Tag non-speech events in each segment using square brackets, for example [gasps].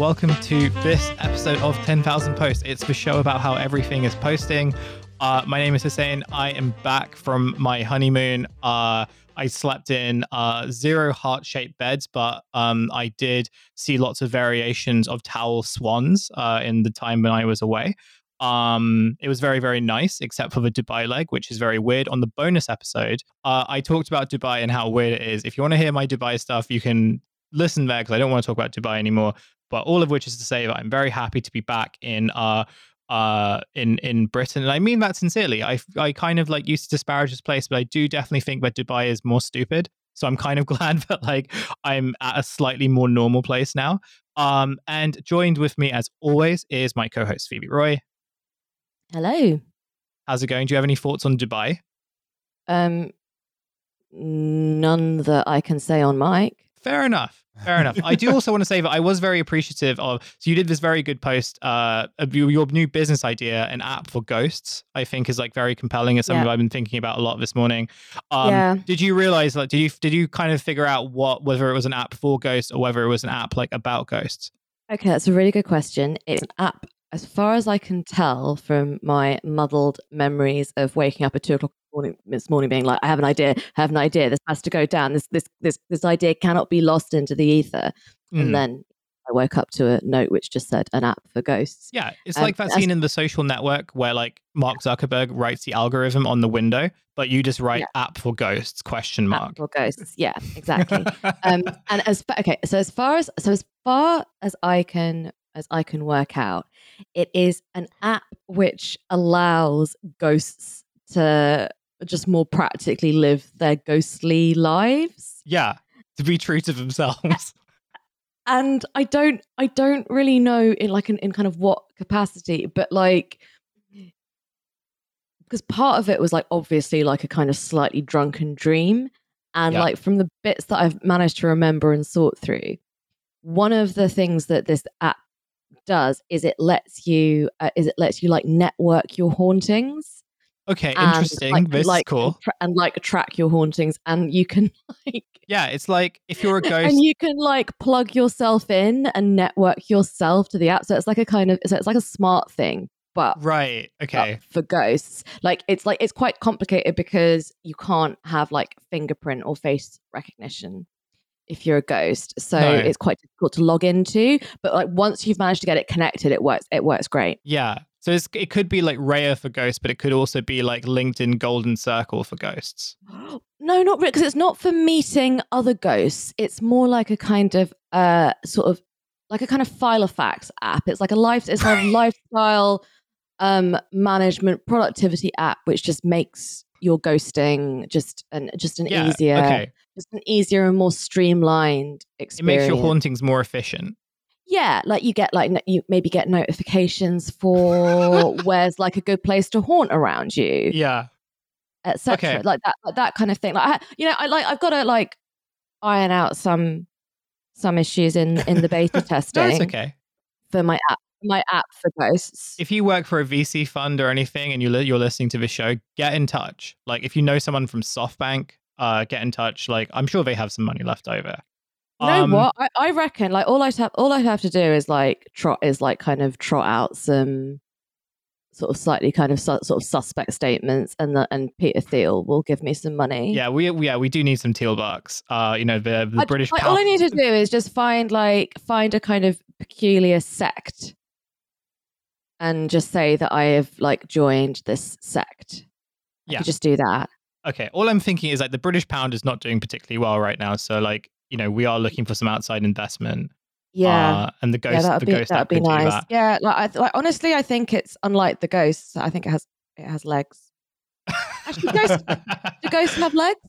welcome to this episode of 10,000 Posts. It's the show about how everything is posting. Uh, my name is Hussein. I am back from my honeymoon. Uh, I slept in uh, zero heart shaped beds, but um, I did see lots of variations of towel swans uh, in the time when I was away. Um, it was very, very nice, except for the Dubai leg, which is very weird. On the bonus episode, uh, I talked about Dubai and how weird it is. If you want to hear my Dubai stuff, you can listen there because I don't want to talk about Dubai anymore. But all of which is to say that I'm very happy to be back in uh uh in in Britain, and I mean that sincerely. I I kind of like used to disparage this place, but I do definitely think that Dubai is more stupid. So I'm kind of [laughs] glad that like I'm at a slightly more normal place now. Um, and joined with me as always is my co-host Phoebe Roy. Hello. How's it going? Do you have any thoughts on Dubai? Um, none that I can say on mic. Fair enough. Fair enough. I do also want to say that I was very appreciative of. So you did this very good post. Uh, your, your new business idea, an app for ghosts. I think is like very compelling. It's something Yeah. I've been thinking about a lot this morning. Um, Yeah. Did you realize? Like, did you did you kind of figure out what whether it was an app for ghosts or whether it was an app like about ghosts? Okay, that's a really good question. It's an app, as far as I can tell from my muddled memories of waking up at two o'clock morning this morning, being like, "I have an idea. I have an idea. This has to go down. This this this this idea cannot be lost into the ether." Mm. And then I woke up to a note which just said, "An app for ghosts." Yeah, it's Um, like that scene in the social network where like Mark Zuckerberg writes the algorithm on the window, but you just write app for ghosts question mark. App for ghosts. Yeah, [laughs] exactly. um, and as okay, so as far as so as far as I can as I can work out, it is an app which allows ghosts to just more practically live their ghostly lives. yeah, to be true to themselves. [laughs] And I don't I don't really know in like in, in kind of what capacity, but like because part of it was like obviously like a kind of slightly drunken dream and Yeah. like from the bits that i've managed to remember and sort through one of the things that this app does is it lets you uh, is it lets you like network your hauntings Okay, and, interesting. like, this like, is cool. and, tra- and like track your hauntings and you can [laughs] like Yeah, it's like if you're a ghost. and you can like plug yourself in and network yourself to the app so it's like a kind of so it's like a smart thing but right. Okay. for ghosts. Like it's like it's quite complicated because you can't have like fingerprint or face recognition if you're a ghost. So No. it's quite difficult to log into. But like once you've managed to get it connected, it works. It works great. Yeah. So it's, it could be like Raya for ghosts, but it could also be like LinkedIn Golden Circle for ghosts. [gasps] No, not really, because it's not for meeting other ghosts. It's more like a kind of uh sort of like a kind of Filofax app. It's like a life. It's a [laughs] lifestyle um management productivity app, which just makes your ghosting just an just an Yeah. easier Okay. Just an easier and more streamlined experience. It makes your hauntings more efficient. yeah, like you get like you maybe get notifications for [laughs] where's like a good place to haunt around you, Yeah. etc. Okay. Like that, like that kind of thing. Like I, you know, I like I've got to like iron out some some issues in in the beta [laughs] testing it's okay. for my app my app for ghosts. If you work for a VC fund or anything and you you're listening to this show, get in touch. Like if you know someone from SoftBank, uh, get in touch. Like I'm sure they have some money left over. You know Um, what? I, I reckon like all I have all I have to do is like trot is like kind of trot out some sort of slightly kind of su- sort of suspect statements, and the, and Peter Thiel will give me some money. Yeah, we yeah we do need some Thiel bucks. Uh, you know the the I- British. like, all I need to do is just find like find a kind of peculiar sect, and just say that I have like joined this sect. I Yeah. just do that. Okay, all I'm thinking is like the British pound is not doing particularly well right now. So like you know we are looking for some outside investment. Yeah. uh, and the ghost yeah, that'd the be ghost that'd be nice. that. Yeah, like, I, like honestly, I think it's unlike the ghosts. I think it has it has legs. Actually, ghosts do [laughs] ghosts have legs?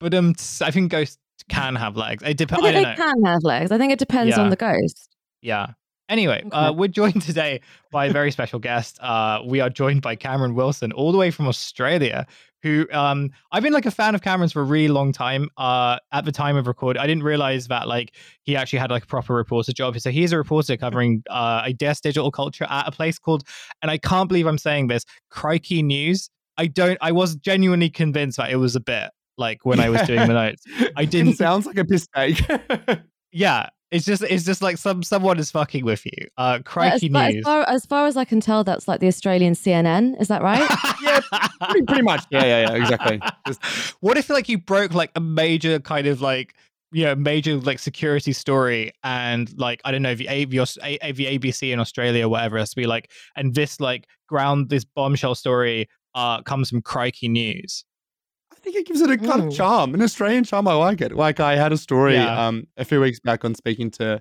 but um, I think ghosts can have legs. It I depends. think I, they don't know. can have legs. I think it depends Yeah. on the ghost. Yeah. Anyway, uh, we're joined today by a very special guest. Uh, we are joined by Cameron Wilson, all the way from Australia. Who um, I've been like a fan of Cameron's for a really long time. Uh, at the time of record, I didn't realize that like he actually had like a proper reporter job. So he's a reporter covering uh, I guess digital culture at a place called, and I can't believe I'm saying this, Crikey News. I don't. I was genuinely convinced that it was a bit like when I was doing the notes. I [laughs] didn't- It sounds like a mistake. [laughs] Yeah, It's just it's just like some someone is fucking with you. Uh crikey as, news. As far, as far as I can tell, that's like the Australian CNN. Is that right? [laughs] yeah, pretty, pretty, much. Yeah, yeah, yeah. Exactly. Just... [laughs] What if like you broke like a major kind of like you know major like security story and like I don't know the, the, the ABC in Australia or whatever has to be like and this like ground this bombshell story uh comes from crikey news think it gives it a kind of charm, an Australian charm. I like it. Like I had a story yeah. um, a few weeks back on speaking to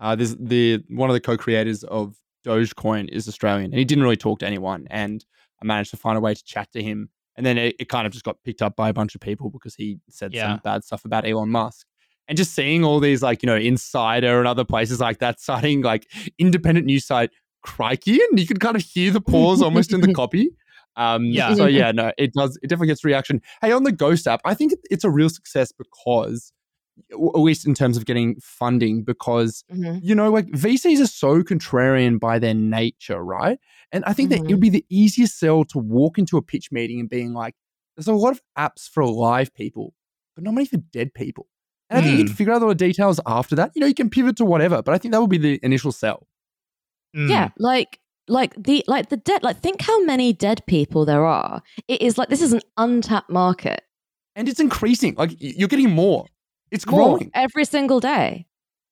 uh, this the one of the co-creators of Dogecoin is Australian, and he didn't really talk to anyone. And I managed to find a way to chat to him, and then it, it kind of just got picked up by a bunch of people because he said yeah. some bad stuff about Elon Musk. And just seeing all these like you know Insider and other places like that citing like independent news site Crikey, and you could kind of hear the pause almost in the [laughs] copy. Um, yeah. So yeah, no, it does. It definitely gets reaction. Hey, on the Ghost app, I think it's a real success because, at least in terms of getting funding, because mm-hmm. you know, like VCs are so contrarian by their nature, right? And I think mm-hmm. that it would be the easiest sell to walk into a pitch meeting and being like, "There's a lot of apps for live people, but not many for dead people." And I think you can hmm. figure out all the details after that. You know, you can pivot to whatever, but I think that would be the initial sell. Mm. Yeah, like like the like the dead like think how many dead people there are. It is like this is an untapped market. And it's increasing. Like you're getting more. It's more, growing. every single day.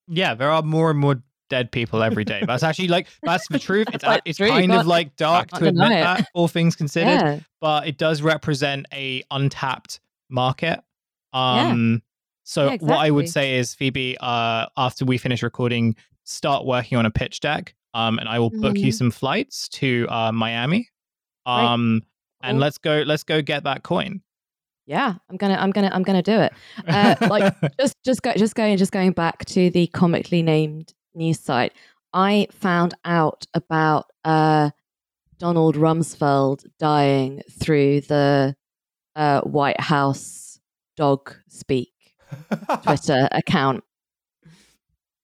Yeah there are more and more dead people every day. That's actually like that's the truth. [laughs] It's, like, it's kind of like dark to admit it. that all things considered. Yeah. but it does represent a untapped market. Um yeah. so yeah, exactly. what i would say is phoebe uh after we finish recording start working on a pitch deck um, and I will book mm-hmm. you some flights to uh, Miami. Um, cool. and let's go. Let's go get that coin. Yeah, I'm gonna, I'm gonna, I'm gonna do it. Uh, like [laughs] just, just go, just going, just going back to the comically named news site. I found out about uh, Donald Rumsfeld dying through the uh, White House dog speak [laughs] Twitter account.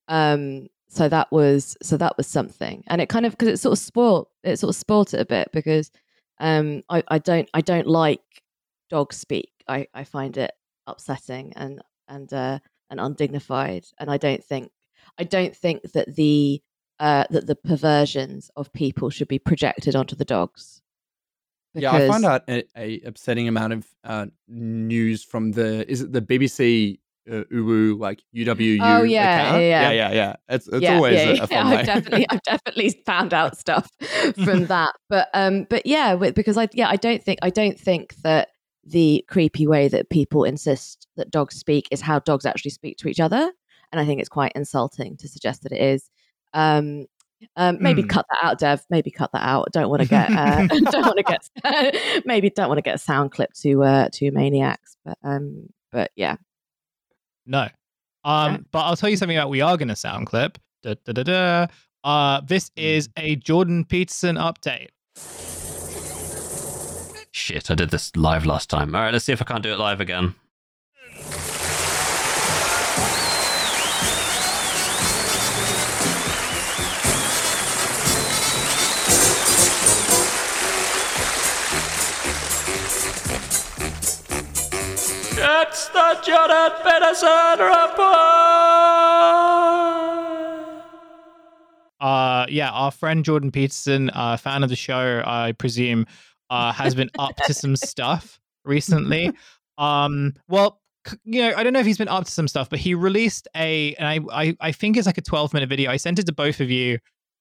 Um, so that was so that was something. And it kind of because it sort of spoiled it sort of spoiled it a bit because um I, I don't I don't like dog speak. I, I find it upsetting and and uh and undignified. And I don't think I don't think that the uh that the perversions of people should be projected onto the dogs. Yeah, I found out a, a, upsetting amount of uh, news from the is it the BBC uh, Uwu like UWU. Oh yeah, account. yeah, yeah, yeah, yeah. It's it's yeah, always yeah, [laughs] a, a fun yeah, I've definitely I've definitely found out stuff [laughs] from [laughs] that. But um, but yeah, because I yeah I don't think I don't think that the creepy way that people insist that dogs speak is how dogs actually speak to each other, and I think it's quite insulting to suggest that it is. Um, um, maybe mm. cut that out, Dev. Maybe cut that out. Don't want to get. Uh, don't want to get. maybe don't want to get a sound clip to uh, to maniacs. But um, but yeah, no. Um, okay. but I'll tell you something about we are going to sound clip. Da, da, da, da. Uh, this is mm. a Jordan Peterson update. Shit, I did this live last time. All right, let's see if I can't do it live again. It's the Jordan Peterson Report! Uh, yeah, our friend Jordan Peterson, uh, fan of the show, I presume, uh, has been up to some [laughs] stuff recently. Um, well, you know, I don't know if he's been up to some stuff, but he released a, and I, I, I think it's like a 12 minute video. I sent it to both of you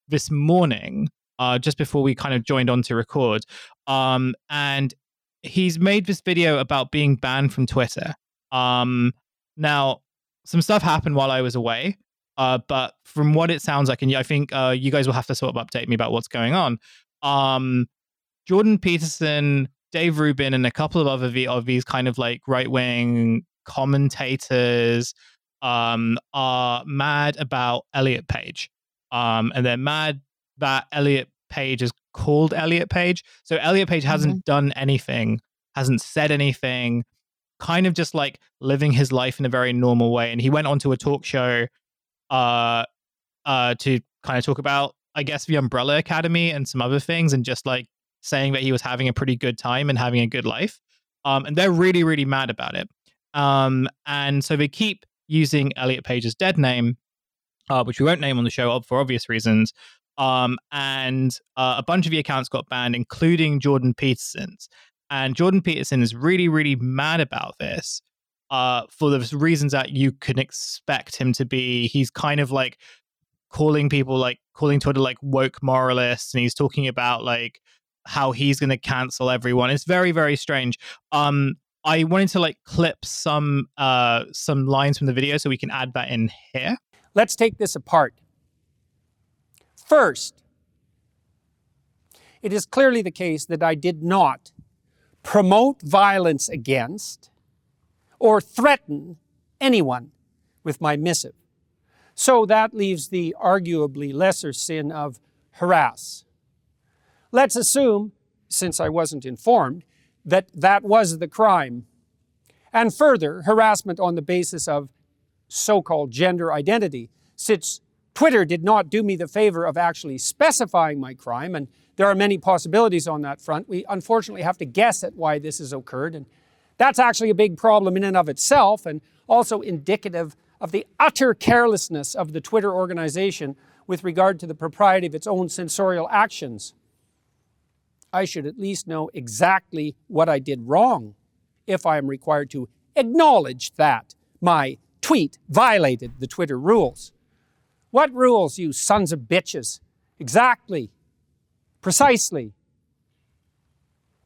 this morning, uh, just before we kind of joined on to record. Um, and he's made this video about being banned from Twitter. Um, now, some stuff happened while I was away, uh, but from what it sounds like, and I think uh, you guys will have to sort of update me about what's going on. Um, Jordan Peterson, Dave Rubin, and a couple of other v- of these kind of like right wing commentators um, are mad about Elliot Page. Um, and they're mad that Elliot Page is called Elliot Page. So Elliot Page hasn't mm-hmm. done anything, hasn't said anything, kind of just like living his life in a very normal way. And he went onto a talk show uh uh to kind of talk about, I guess, the Umbrella Academy and some other things and just like saying that he was having a pretty good time and having a good life. Um, and they're really, really mad about it. Um, and so they keep using Elliot Page's dead name uh, which we won't name on the show for obvious reasons. Um, and uh, a bunch of the accounts got banned, including Jordan Peterson's. And Jordan Peterson is really, really mad about this uh, for the reasons that you can expect him to be. He's kind of like calling people like calling Twitter like woke moralists, and he's talking about like how he's going to cancel everyone. It's very, very strange. Um, I wanted to like clip some uh some lines from the video so we can add that in here. Let's take this apart. First, it is clearly the case that I did not promote violence against or threaten anyone with my missive. So that leaves the arguably lesser sin of harass. Let's assume, since I wasn't informed, that that was the crime. And further, harassment on the basis of so called gender identity, since Twitter did not do me the favor of actually specifying my crime, and there are many possibilities on that front. We unfortunately have to guess at why this has occurred, and that's actually a big problem in and of itself, and also indicative of the utter carelessness of the Twitter organization with regard to the propriety of its own censorial actions. I should at least know exactly what I did wrong if I am required to acknowledge that my tweet violated the Twitter rules. What rules, you sons of bitches? Exactly. Precisely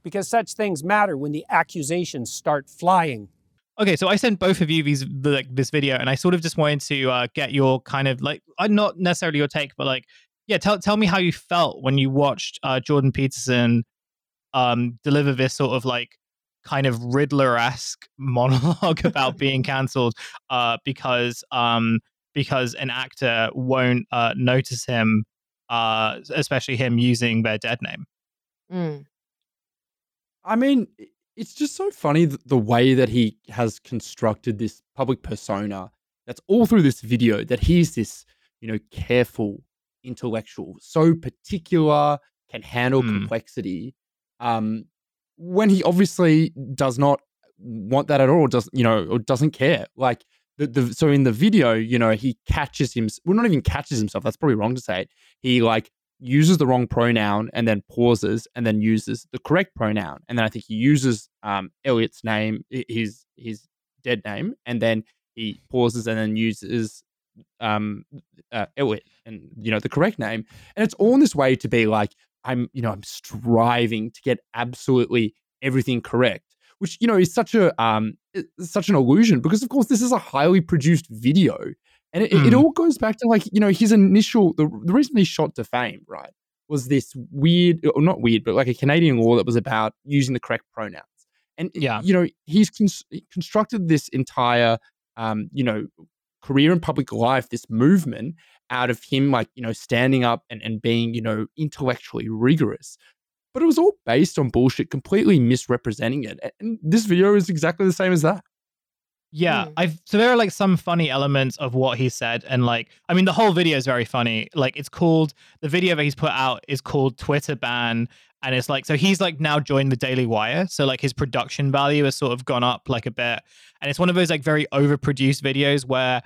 because such things matter when the accusations start flying. Okay, so I sent both of you these like this video, and I sort of just wanted to uh, get your kind of like uh, not necessarily your take, but like yeah, tell tell me how you felt when you watched uh, Jordan Peterson um, deliver this sort of like kind of Riddler esque [laughs] monologue about being [laughs] cancelled uh, because um, because an actor won't uh, notice him, uh, especially him using their dead name. Mm. I mean, it's just so funny the way that he has constructed this public persona that's all through this video that he's this, you know, careful intellectual, so particular, can handle mm. complexity. Um, when he obviously does not want that at all, does you know, or doesn't care. Like the, the so in the video, you know, he catches him. Well, not even catches himself. That's probably wrong to say it. He like uses the wrong pronoun and then pauses and then uses the correct pronoun. And then I think he uses um, Elliot's name, his his dead name, and then he pauses and then uses um, uh, Elliot and you know the correct name. And it's all in this way to be like I'm you know I'm striving to get absolutely everything correct, which you know is such a um such an illusion because of course this is a highly produced video and it, mm. it, hmm. all goes back to like, you know, his initial, the, the reason he shot to fame, right, was this weird, or not weird, but like a Canadian law that was about using the correct pronouns. And, yeah. you know, he's constructed this entire, um, you know, career in public life, this movement out of him, like, you know, standing up and, and being, you know, intellectually rigorous. But it was all based on bullshit, completely misrepresenting it. And this video is exactly the same as that. Yeah, mm. I've so there are like some funny elements of what he said, and like I mean, the whole video is very funny. Like it's called the video that he's put out is called Twitter ban, and it's like so he's like now joined the Daily Wire, so like his production value has sort of gone up like a bit, and it's one of those like very overproduced videos where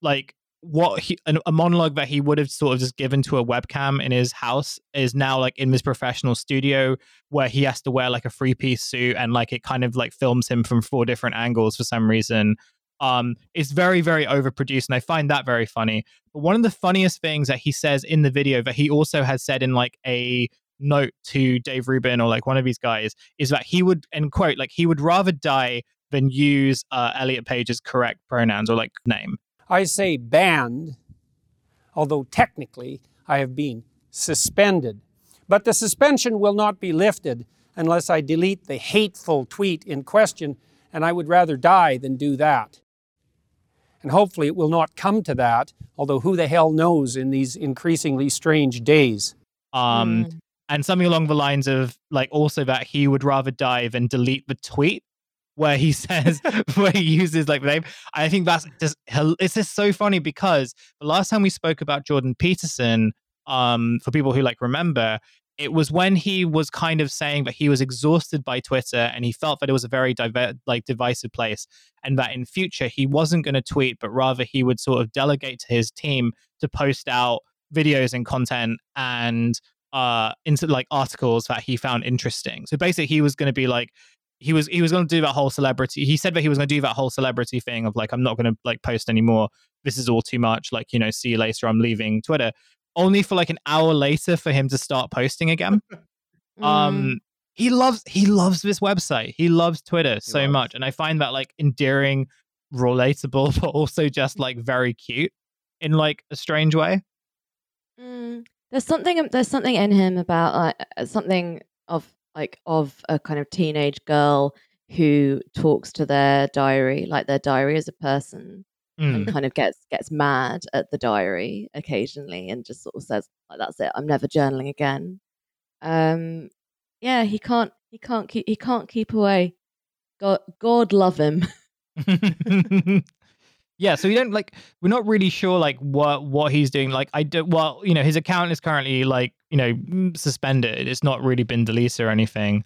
like what he a monologue that he would have sort of just given to a webcam in his house is now like in this professional studio where he has to wear like a three piece suit and like it kind of like films him from four different angles for some reason. Um it's very very overproduced and i find that very funny. But one of the funniest things that he says in the video that he also has said in like a note to dave rubin or like one of these guys is that he would and quote like he would rather die than use uh, elliot page's correct pronouns or like name I say banned, although technically I have been suspended. But the suspension will not be lifted unless I delete the hateful tweet in question, and I would rather die than do that. And hopefully it will not come to that, although who the hell knows in these increasingly strange days. Um, mm. And something along the lines of like also that he would rather die than delete the tweet where he [laughs] says where he uses like the name. I think that's just it's just so funny because the last time we spoke about Jordan Peterson, um, for people who like remember, it was when he was kind of saying that he was exhausted by Twitter and he felt that it was a very diver- like divisive place and that in future he wasn't going to tweet but rather he would sort of delegate to his team to post out videos and content and uh into like articles that he found interesting. So basically he was going to be like he was he was going to do that whole celebrity he said that he was going to do that whole celebrity thing of like i'm not going to like post anymore this is all too much like you know see you later i'm leaving twitter only for like an hour later for him to start posting again. [laughs] Mm. Um, he loves he loves this website. He loves Twitter He so loves. much, and I find that like endearing, relatable, [laughs] but also just like very cute in like a strange way. Mm, there's something there's something in him about like uh, something of like of a kind of teenage girl who talks to their diary like their diary as a person Mm. and kind of gets gets mad at the diary occasionally and just sort of says like that's it I'm never journaling again um yeah he can't he can't keep he can't keep away god god love him [laughs] yeah, so we don't like we're not really sure like what what he's doing. Like I do well, you know, his account is currently like, you know, mm, suspended. It's not really been deleted or anything.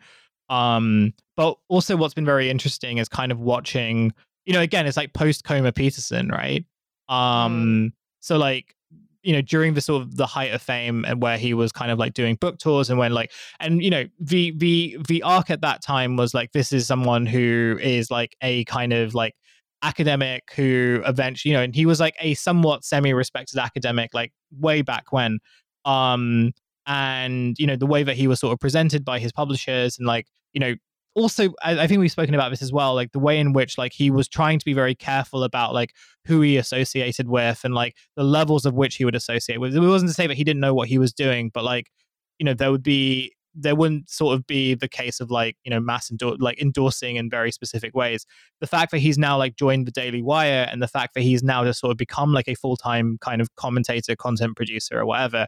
Um, but also what's been very interesting is kind of watching, you know, again, it's like post coma Peterson, right? Um, so like you know during the sort of the height of fame and where he was kind of like doing book tours and when like and you know the the the arc at that time was like this is someone who is like a kind of like academic who eventually you know and he was like a somewhat semi-respected academic like way back when um and you know the way that he was sort of presented by his publishers and like you know also I, think we've spoken about this as well like the way in which like he was trying to be very careful about like who he associated with and like the levels of which he would associate with. It wasn't to say that he didn't know what he was doing but like you know there would be there wouldn't sort of be the case of like you know mass endor- like endorsing in very specific ways. The fact that he's now like joined the daily wire and the fact that he's now just sort of become like a full-time kind of commentator content producer or whatever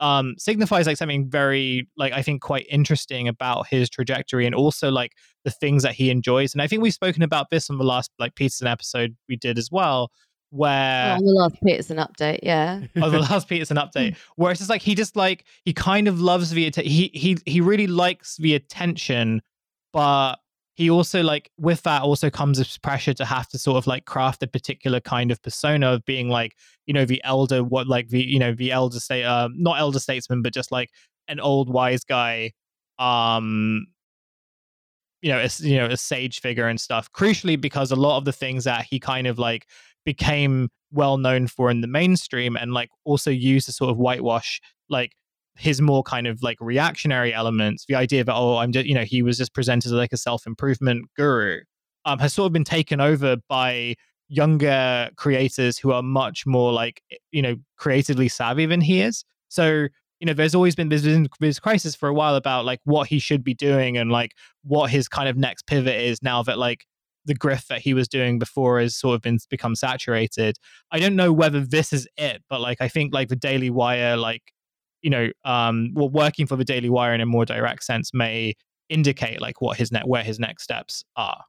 um signifies like something very like i think quite interesting about his trajectory and also like the things that he enjoys. And i think we've spoken about this on the last like peterson episode we did as well where on the last Peterson update yeah. Oh, the [laughs] last Peterson update, [laughs] where it's just like he just like he kind of loves the atten- he he he really likes the attention, but he also like with that also comes this pressure to have to sort of like craft a particular kind of persona of being like you know the elder what like the you know the elder state uh, not elder statesman but just like an old wise guy um you know, a, you know, a sage figure and stuff. Crucially, because a lot of the things that he kind of like became well known for in the mainstream, and like also used to sort of whitewash like his more kind of like reactionary elements. The idea that oh, I'm just you know, he was just presented as like a self improvement guru, um, has sort of been taken over by younger creators who are much more like you know creatively savvy than he is. So you know, there's always been there's this crisis for a while about like what he should be doing and like what his kind of next pivot is now that like the grift that he was doing before has sort of been become saturated. I don't know whether this is it, but like I think like the Daily Wire, like you know, um, well, working for the Daily Wire in a more direct sense may indicate like what his net where his next steps are.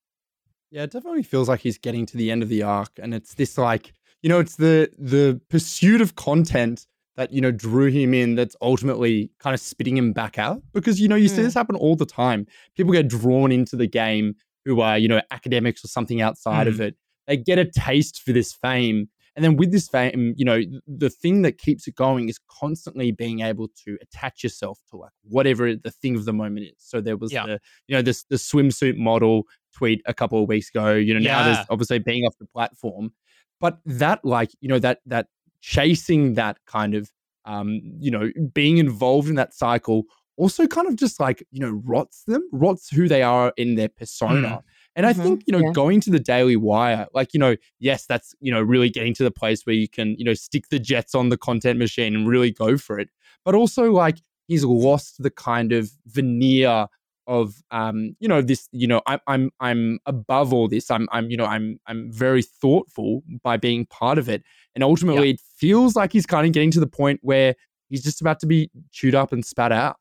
Yeah, it definitely feels like he's getting to the end of the arc, and it's this like you know, it's the the pursuit of content that you know drew him in that's ultimately kind of spitting him back out because you know you see Mm. this happen all the time people get drawn into the game who are you know academics or something outside of it they get a taste for this fame and then with this fame you know the thing that keeps it going is constantly being able to attach yourself to like whatever the thing of the moment is so there was Yeah. the you know this the swimsuit model tweet a couple of weeks ago you know now Yeah. there's obviously being off the platform but that like you know that that chasing that kind of um you know being involved in that cycle also kind of just like you know rots them rots who they are in their persona and i Mhm, think you know yeah. going to the daily wire like you know yes that's you know really getting to the place where you can you know stick the jets on the content machine and really go for it. But also like he's lost the kind of veneer of um you know this you know I'm I'm I'm above all this. I'm I'm you know I'm I'm very thoughtful by being part of it. And ultimately it feels like he's kind of getting to the point where he's just about to be chewed up and spat out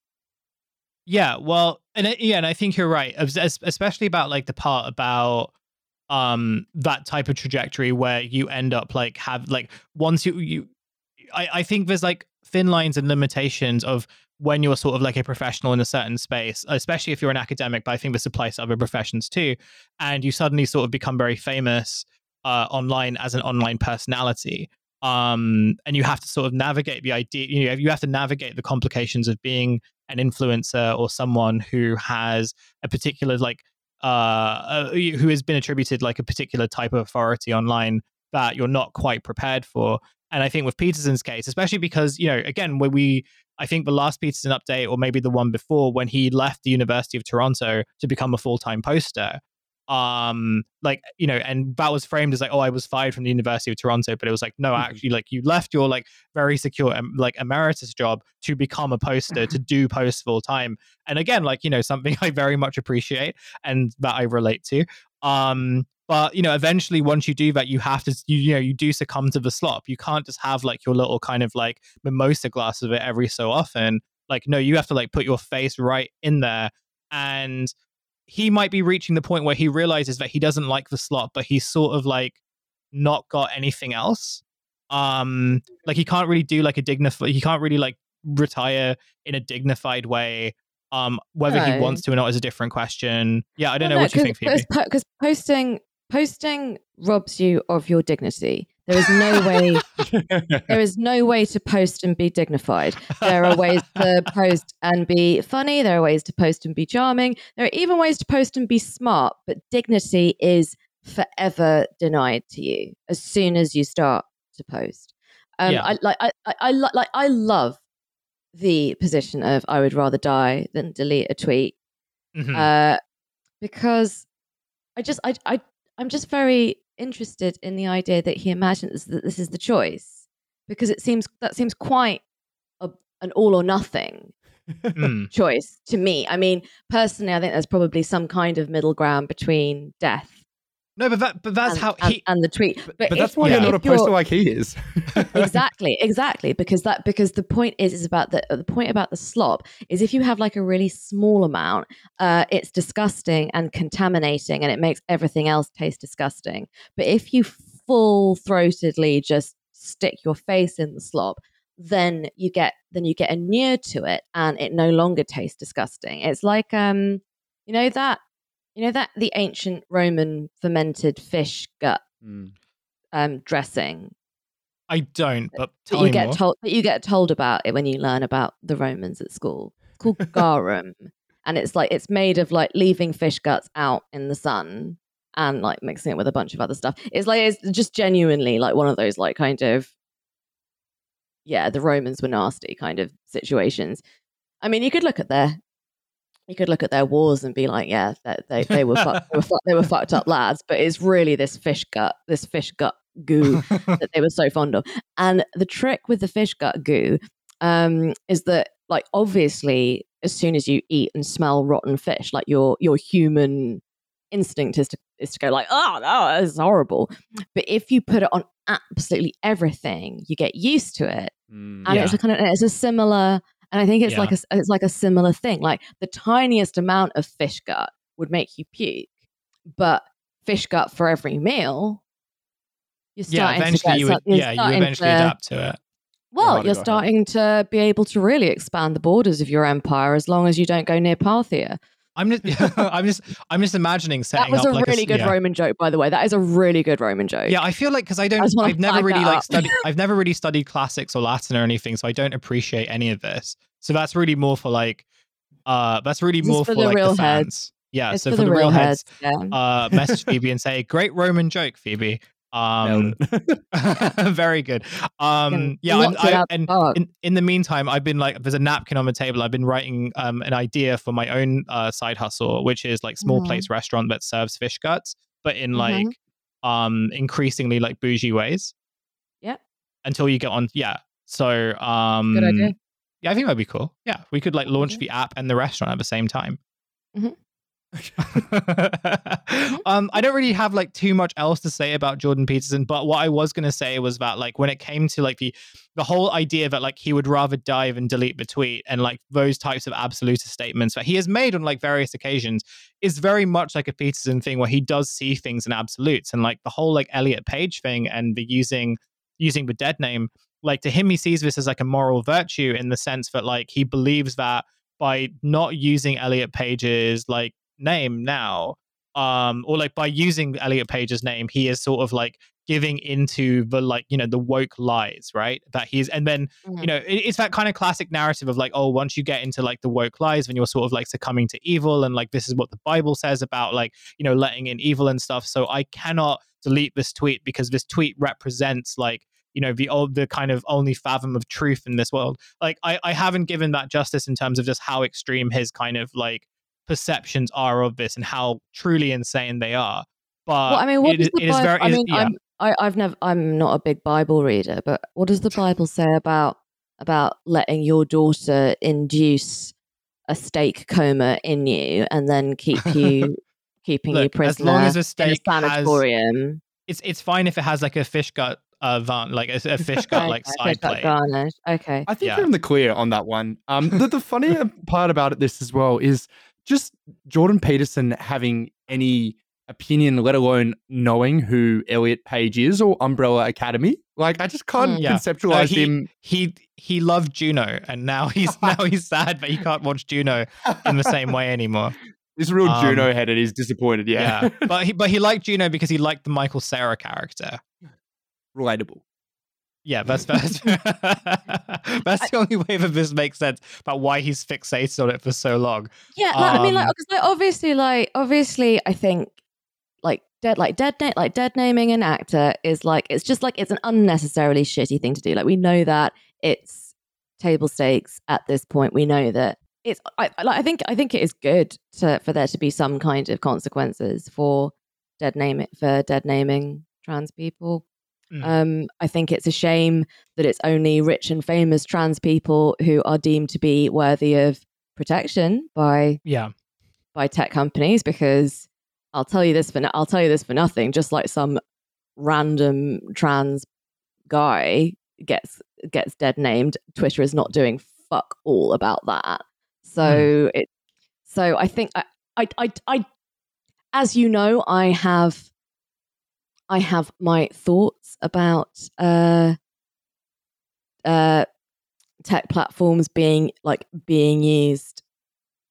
Yeah, well, and yeah, and I think you're right, es- es- especially about like the part about um that type of trajectory where you end up like have like once you you I I think there's like thin lines and limitations of when you're sort of like a professional in a certain space, especially if you're an academic, but I think this applies to other professions too, and you suddenly sort of become very famous uh, online as an online personality. Um, and you have to sort of navigate the idea, you know, you have to navigate the complications of being an influencer or someone who has a particular like uh, uh, who has been attributed like a particular type of authority online that you're not quite prepared for. And I think with Peterson's case, especially because, you know, again, when we, I think the last Peterson update, or maybe the one before, when he left the University of Toronto to become a full time poster, um like you know and that was framed as like oh i was fired from the university of toronto but it was like no mm-hmm. actually like you left your like very secure um, like emeritus job to become a poster [laughs] to do post full time. And again like you know something [laughs] i very much appreciate and that i relate to um but you know eventually once you do that you have to you, you know you do succumb to the slop. You can't just have like your little kind of like mimosa glass of it every so often. Like no you have to like put your face right in there and he might be reaching the point where he realizes that he doesn't like the slot, but he's sort of like not got anything else. Um, like he can't really do like a dignified. He can't really like retire in a dignified way. Um, whether no. he wants to or not is a different question. Yeah, I don't well, know no, what you think. Because posting posting robs you of your dignity. There is no [laughs] way there is no way to post and be dignified. There are ways to [laughs] post and be funny, there are ways to post and be charming. There are even ways to post and be smart, but dignity is forever denied to you as soon as you start to post. Um, yeah. I like I, I, I like I love the position of I would rather die than delete a tweet. Mm-hmm. Uh, because I just I I I'm just very interested in the idea that he imagines that this is the choice because it seems that seems quite a, an all or nothing mm. choice to me. I mean, personally, I think there's probably some kind of middle ground between death no, but that but that's and, how he and, the tweet. But, but if, that's why yeah. you're not a poster like he is. [laughs] exactly, exactly. Because that because the point is is about the the point about the slop is if you have like a really small amount, uh, it's disgusting and contaminating, and it makes everything else taste disgusting. But if you full throatedly just stick your face in the slop, then you get then you get inured to it, and it no longer tastes disgusting. It's like um, you know that you know that the ancient Roman fermented fish gut mm. um, dressing. I don't, but that you get more. told that you get told about it when you learn about the Romans at school. It's called [laughs] garum, and it's like it's made of like leaving fish guts out in the sun and like mixing it with a bunch of other stuff. It's like it's just genuinely like one of those like kind of yeah, the Romans were nasty kind of situations. I mean, you could look at their you could look at their wars and be like, yeah, they, they, were fucked, they, were they were fucked up lads. But it's really this fish gut, this fish gut goo [laughs] that they were so fond of. And the trick with the fish gut goo um, is that, like, obviously, as soon as you eat and smell rotten fish, like your your human instinct is to is to go like, oh no, this is horrible. But if you put it on absolutely everything, you get used to it, mm, and yeah. it's a kind of it's a similar and I think it's yeah. like a it's like a similar thing. Like the tiniest amount of fish gut would make you puke, but fish gut for every meal, you're starting yeah, eventually to get, you would, yeah, you eventually to, adapt to it. Well, you're starting to be able to really expand the borders of your empire as long as you don't go near Parthia. I'm just, [laughs] I'm just, I'm just imagining setting. That was a like really a, good yeah. Roman joke, by the way. That is a really good Roman joke. Yeah, I feel like because I don't, I have never really like studied, I've never really studied classics or Latin or anything, so I don't appreciate any of this. So that's really more for like, uh, that's really more for, for, like the fans. Heads. Yeah, it's so for, for the, the, real heads, heads yeah. uh, message [laughs] Phoebe and say, "Great Roman joke, Phoebe." Um, [laughs] very good. Um, yeah, I, and in, in the meantime, I've been like, there's a napkin on the table. I've been writing um, an idea for my own uh, side hustle, which is like small mm-hmm. plates restaurant that serves fish guts, but in mm-hmm. like um increasingly like bougie ways. Yeah. Until you get on, yeah. So um, good idea. Yeah, I think that'd be cool. Yeah, we could like launch mm-hmm. the app and the restaurant at the same time. Mm-hmm. [laughs] um, I don't really have like too much else to say about Jordan Peterson, but what I was gonna say was that like when it came to like the the whole idea that like he would rather dive and delete the tweet and like those types of absolutist statements that he has made on like various occasions is very much like a Peterson thing where he does see things in absolutes and like the whole like Elliot Page thing and the using using the dead name like to him he sees this as like a moral virtue in the sense that like he believes that by not using Elliot Page's like name now um or like by using Elliot Page's name he is sort of like giving into the like you know the woke lies right that he's and then mm-hmm. you know it, it's that kind of classic narrative of like oh once you get into like the woke lies then you're sort of like succumbing to evil and like this is what the bible says about like you know letting in evil and stuff so i cannot delete this tweet because this tweet represents like you know the old the kind of only fathom of truth in this world like i i haven't given that justice in terms of just how extreme his kind of like perceptions are of this and how truly insane they are but well, I mean, what it, the Bible, very, I mean, yeah. I'm, I, I've never. I'm not a big Bible reader, but what does the Bible say about about letting your daughter induce a steak coma in you and then keep you [laughs] keeping Look, you prisoner as long as a steak in a sanatorium? Has, it's it's fine if it has like a fish gut uh, van, like a, a [laughs] fish gut like side plate. Garnish. Okay. I think yeah. you're in the clear on that one. Um, the, the funny [laughs] part about it, this as well, is just Jordan Peterson having any opinion, let alone knowing who Elliot Page is or Umbrella Academy. Like I just can't mm, yeah. conceptualize uh, he, him. He he loved Juno, and now he's [laughs] now he's sad but he can't watch Juno in the same way anymore. He's real um, Juno headed. He's disappointed. Yeah, yeah. but he but he liked Juno because he liked the Michael Cera character. [laughs] Relatable. Yeah, [laughs] that's that's [laughs] that's the only way that this makes sense about why he's fixated on it for so long. Yeah, like, um, I mean, like, because like, obviously, like, obviously, I think like dead like dead na- like dead naming an actor is like it's just like it's an unnecessarily shitty thing to do. Like we know that it's table stakes at this point. We know that it's I like I think I think it is good to for there to be some kind of consequences for dead name it for dead naming trans people. Mm. Um, I think it's a shame that it's only rich and famous trans people who are deemed to be worthy of protection by yeah by tech companies because I'll tell you this for no- I'll tell you this for nothing. Just like some random trans guy gets gets dead named, Twitter is not doing fuck all about that. So mm. it so I think I, I I I as you know, I have I have my thoughts about uh uh tech platforms being like being used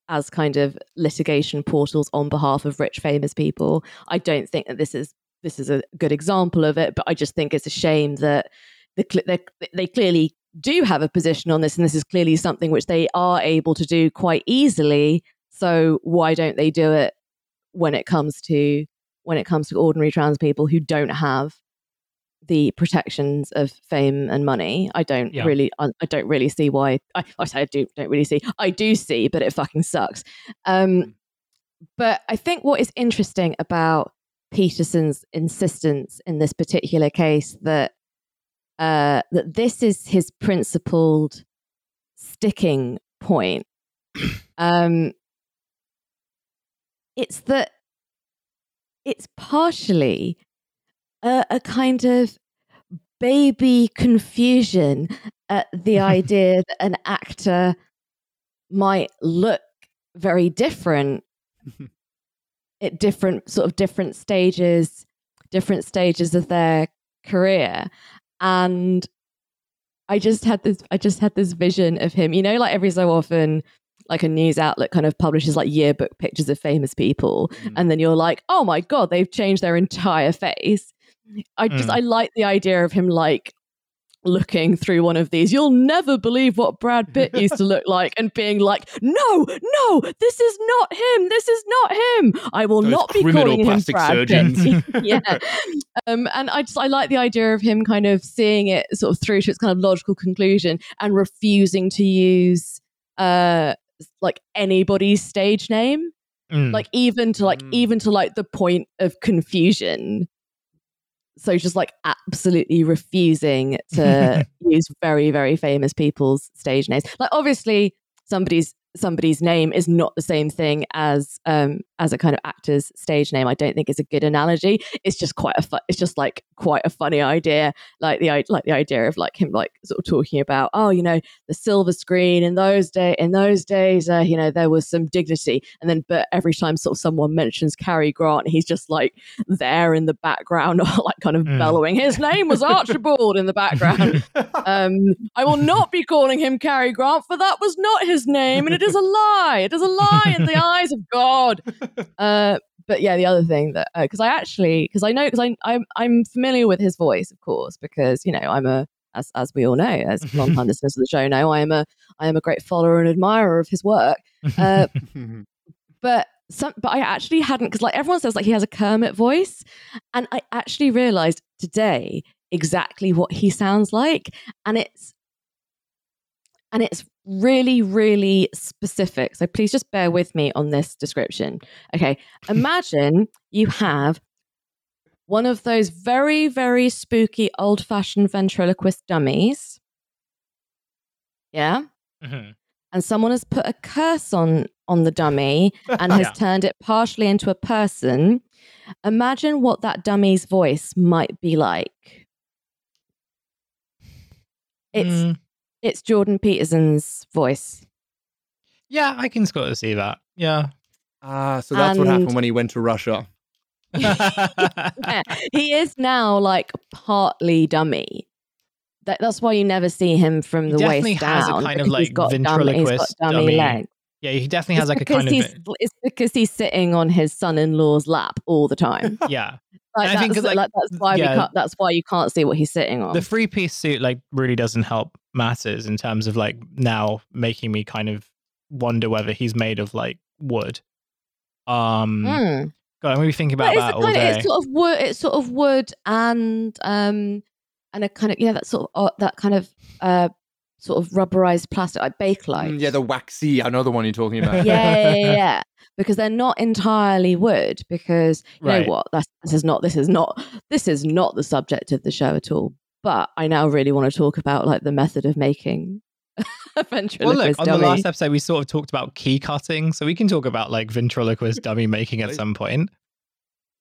as kind of litigation portals on behalf of rich famous people. I don't think that this is this is a good example of it, but I just think it's a shame that the, they, they clearly do have a position on this, and this is clearly something which they are able to do quite easily. So why don't they do it when it comes to when it comes to ordinary trans people who don't have the protections of fame and money. I don't yeah. really, I, I, don't really see why. I, I say I do, don't really see. I do see, but it fucking sucks. Um, mm. but I think what is interesting about Peterson's insistence in this particular case that uh, that this is his principled sticking point. [clears throat] um, it's that it's partially a, a kind of baby confusion at the [laughs] idea that an actor might look very different [laughs] at different sort of different stages different stages of their career. And i just had this i just had this vision of him you know like every so often like a news outlet kind of publishes like yearbook pictures of famous people mm. and then you're like oh my god they've changed their entire face I just mm. I like the idea of him like looking through one of these. You'll never believe what Brad Pitt used to look like and being like, "No, no, this is not him. This is not him. I will Those not be calling him Brad surgeons. Pitt." [laughs] yeah. Um, and I just I like the idea of him kind of seeing it sort of through to its kind of logical conclusion and refusing to use uh like anybody's stage name. Mm. Like even to like mm. even to like the point of confusion so just like absolutely refusing to [laughs] use very very famous people's stage names like obviously somebody's somebody's name is not the same thing as um as a kind of actor's stage name. I don't think is a good analogy. It's just quite a fu- it's just like quite a funny idea. Like the like the idea of like him like sort of talking about oh you know the silver screen in those day in those days uh, you know there was some dignity. And then but every time sort of someone mentions Cary Grant he's just like there in the background [laughs] like kind of mm. bellowing his name was Archibald in the background. [laughs] Um I will not be calling him Cary Grant for that was not his name and it is a lie it is a lie in the [laughs] eyes of God uh but yeah, the other thing that because uh, I actually because I know because I I'm I'm familiar with his voice, of course, because you know I'm a as as we all know, as long time listeners of the show know, I am a I am a great follower and admirer of his work. Uh, but some, but I actually hadn't because like everyone says like he has a Kermit voice, and I actually realized today exactly what he sounds like, and it's and it's really, really specific. So please just bear with me on this description. Okay, [laughs] imagine you have one of those very, very spooky old fashioned ventriloquist dummies. Yeah. Mm-hmm. And someone has put a curse on on the dummy and has [laughs] yeah. turned it partially into a person. Imagine what that dummy's voice might be like. It's mm. It's Jordan Peterson's voice. Yeah, I can sort of see that. Yeah. Ah, so that's and... what happened when he went to Russia. yeah, [laughs] [laughs] he is now like partly dummy. That, that's why you never see him from the waist. he definitely waist has down. a kind of like ventriloquist dummy, dummy legs. Yeah, he definitely has it's like a kind of. It's because he's sitting on his son-in-law's lap all the time. [laughs] yeah, like, I think like, like, that's why yeah, we can't, that's why you can't see what he's sitting on. The three-piece suit like really doesn't help matters in terms of like now making me kind of wonder whether he's made of like wood. Um, mm. God, I'm really thinking about that all day. Of, it's sort of wood. It's sort of wood and um and a kind of yeah that sort of uh, that kind of uh sort of rubberized plastic like bakelite. Mm, yeah, the waxy. I know the one you're talking about. yeah, yeah, yeah, [laughs] because they're not entirely wood. Because you right. know what? That's, this is not. This is not. This is not the subject of the show at all. But I now really want to talk about like the method of making [laughs] well, look, on dummy. the last episode, we sort of talked about key cutting, so we can talk about like ventriloquist dummy making at some point.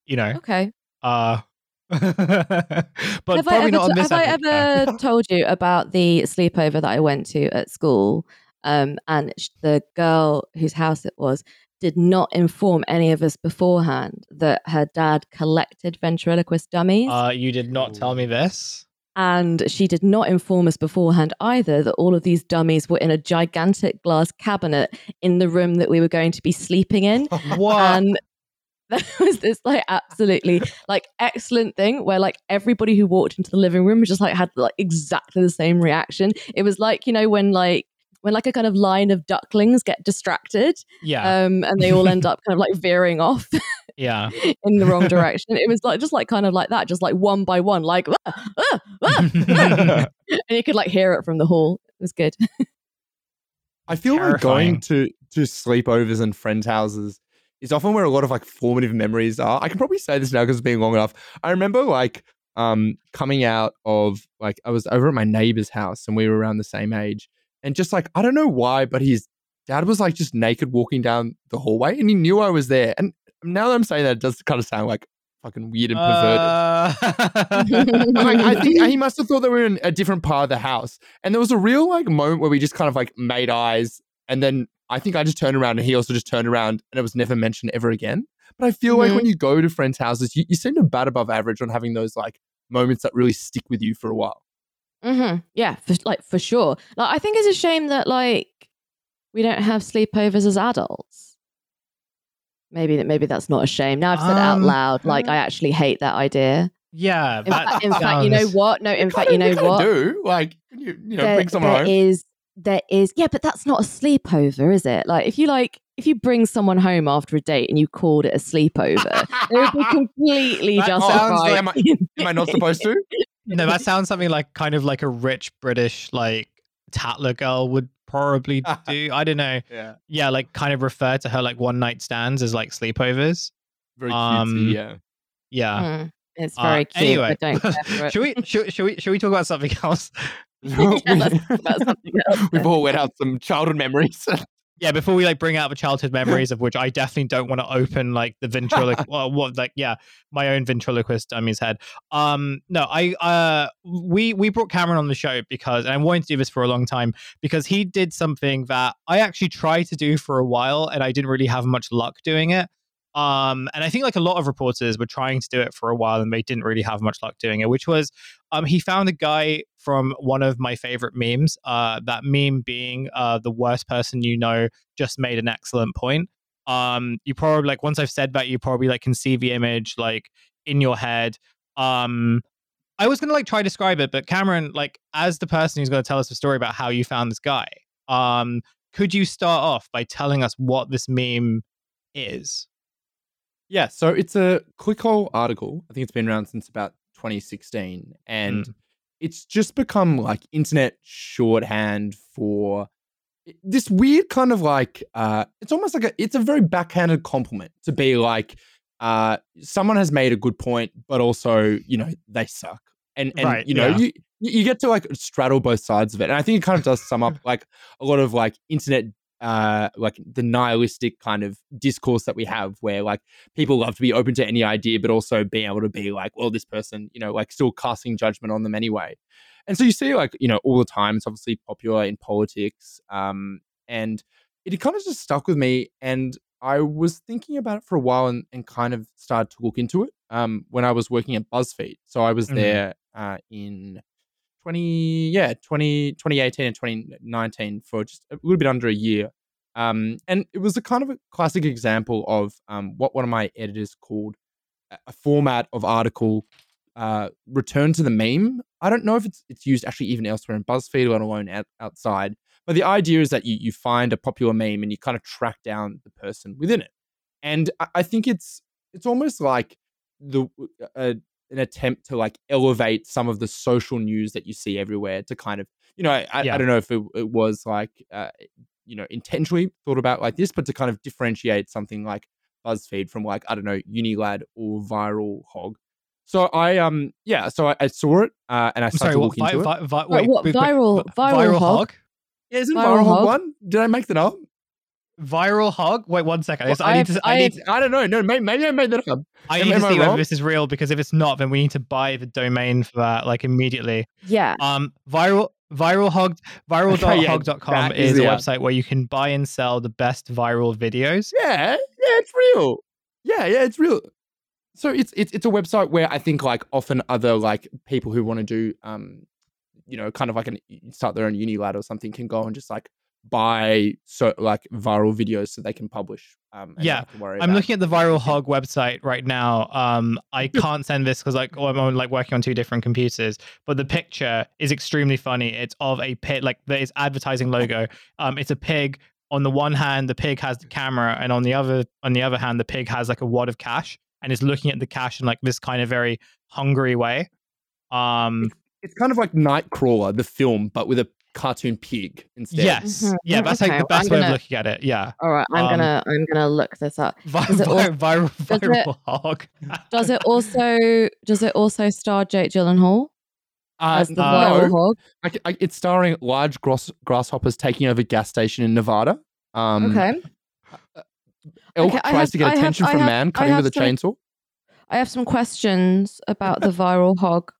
You know, okay. Uh, [laughs] but have probably I ever, not on this. Have episode. I ever [laughs] told you about the sleepover that I went to at school? Um, and the girl whose house it was did not inform any of us beforehand that her dad collected ventriloquist dummies. Uh, you did not tell me this. And she did not inform us beforehand either that all of these dummies were in a gigantic glass cabinet in the room that we were going to be sleeping in. [laughs] what? And [laughs] there was this like absolutely like excellent thing where like everybody who walked into the living room just like had like exactly the same reaction. It was like, you know, when like when like a kind of line of ducklings get distracted yeah. um and they all end up kind of like veering off [laughs] yeah. in the wrong direction. It was like just like kind of like that just like one by one like ah, ah, ah, [laughs] and you could like hear it from the hall. It was good. [laughs] I feel Terrifying. like going to to sleepovers and friends houses is often where a lot of like formative memories are. I can probably say this now because it's been long enough. I remember like um coming out of like i was over at my neighbor's house and we were around the same age and just like I don't know why, but his dad was like just naked walking down the hallway, and he knew I was there. And now that I'm saying that, it does kind of sound like fucking weird and perverted. Uh... [laughs] like, I think [laughs] he must have thought that we were in a different part of the house, and there was a real like moment where we just kind of like made eyes, and then I think I just turned around, and he also just turned around, and it was never mentioned ever again. But I feel mm-hmm. like when you go to friends' houses, you, you seem to bat above average on having those like moments that really stick with you for a while. Mm-hmm. Yeah, for, like for sure. Like I think it's a shame that like we don't have sleepovers as adults. Maybe that maybe that's not a shame. Now I've said um, it out um, loud. Like I actually hate that idea. Yeah. In, fact, in [laughs] fact, you know what? No, in fact, you know what? Do like you, you know there, bring someone there home. Is, there is yeah, but that's not a sleepover, is it? Like if you like if you bring someone home after a date and you called it a sleepover, it would be [laughs] completely justified. Like, am, I, am I not supposed to? No, that sounds something like kind of like a rich British like Tatler girl would probably [laughs] do. I don't know. Yeah. Yeah, like kind of refer to her like one night stands as like sleepovers. Very um, yeah. Yeah. Mm, it's very uh, cute. Anyway, [laughs] should we should, should we should we talk about something [laughs] else? yeah, about something else. We've all went out some childhood memories. Yeah, before we like bring out the childhood [laughs] memories of which I definitely don't want to open like the ventriloquist, [laughs] well, what like yeah, my own ventriloquist dummy's head. Um, no, I uh, we we brought Cameron on the show because, and I wanted to do this for a long time because he did something that I actually tried to do for a while and I didn't really have much luck doing it. Um, and I think like a lot of reporters were trying to do it for a while and they didn't really have much luck doing it, which was um, he found a guy from one of my favorite memes. Uh, that meme being uh, the worst person you know just made an excellent point. Um, you probably like once I've said that, you probably like can see the image like in your head. Um, I was gonna like try to describe it, but Cameron, like as the person who's gonna tell us the story about how you found this guy, um, could you start off by telling us what this meme is? Yeah, so it's a ClickHole article. I think it's been around since about 2016, and mm. it's just become like internet shorthand for this weird kind of like uh, it's almost like a it's a very backhanded compliment to be like uh, someone has made a good point, but also you know they suck, and and right, you know yeah. you you get to like straddle both sides of it, and I think it kind of does sum up [laughs] like a lot of like internet uh like the nihilistic kind of discourse that we have where like people love to be open to any idea but also being able to be like well this person you know like still casting judgment on them anyway and so you see like you know all the time it's obviously popular in politics um and it kind of just stuck with me and i was thinking about it for a while and, and kind of started to look into it um when i was working at buzzfeed so i was mm-hmm. there uh in 20 yeah 20 2018 and 2019 for just a little bit under a year um, and it was a kind of a classic example of um, what one of my editors called a format of article uh, return to the meme. I don't know if it's it's used actually even elsewhere in BuzzFeed, let alone out, outside. But the idea is that you you find a popular meme and you kind of track down the person within it. And I, I think it's it's almost like the uh, an attempt to like elevate some of the social news that you see everywhere to kind of you know I, yeah. I don't know if it, it was like uh, you know intentionally thought about like this but to kind of differentiate something like BuzzFeed from like I don't know Unilad or Viral Hog. So I um yeah so I, I saw it uh, and I started sorry, to look into vi- it. Vi- wait, what viral viral, viral hog? hog? Yeah, isn't viral, viral hog, hog one? Did I make that up? Viral hog? Wait one second. Well, I, I, need to. I, I, need. To, I don't know. No, maybe, maybe I made that up. I need am, to see whether this is real because if it's not, then we need to buy the domain for that like immediately. Yeah. Um. Viral. Viral hog. Viral.hog.com [laughs] yeah, is a website where you can buy and sell the best viral videos. Yeah. Yeah. It's real. Yeah. Yeah. It's real. So it's it's it's a website where I think like often other like people who want to do um you know kind of like an start their own Unilad or something can go and just like buy so like viral videos so they can publish. Um, yeah, I'm looking at the Viral [laughs] Hog website right now. Um, I [laughs] can't send this because like oh, I'm like working on two different computers, but the picture is extremely funny. It's of a pig, like there advertising logo. Um, it's a pig. On the one hand, the pig has the camera, and on the other, on the other hand, the pig has like a wad of cash and is looking at the cash in like this kind of very hungry way. Um, it's kind of like Nightcrawler, the film, but with a cartoon pig instead. Yes, mm-hmm. yeah, that's okay, like the best way of looking at it. Yeah. All right, I'm um, gonna I'm gonna look this up. Vi- vi- all, viral viral it, hog. does it [laughs] also does it also star Jake Gyllenhaal? Uh, as the uh, viral no. hog. I, I, it's starring large grass, grasshoppers taking over gas station in Nevada. Um, okay. Uh, elk okay, tries have, to get attention have, from have, man cutting with a some, chainsaw. I have some questions about the viral hog.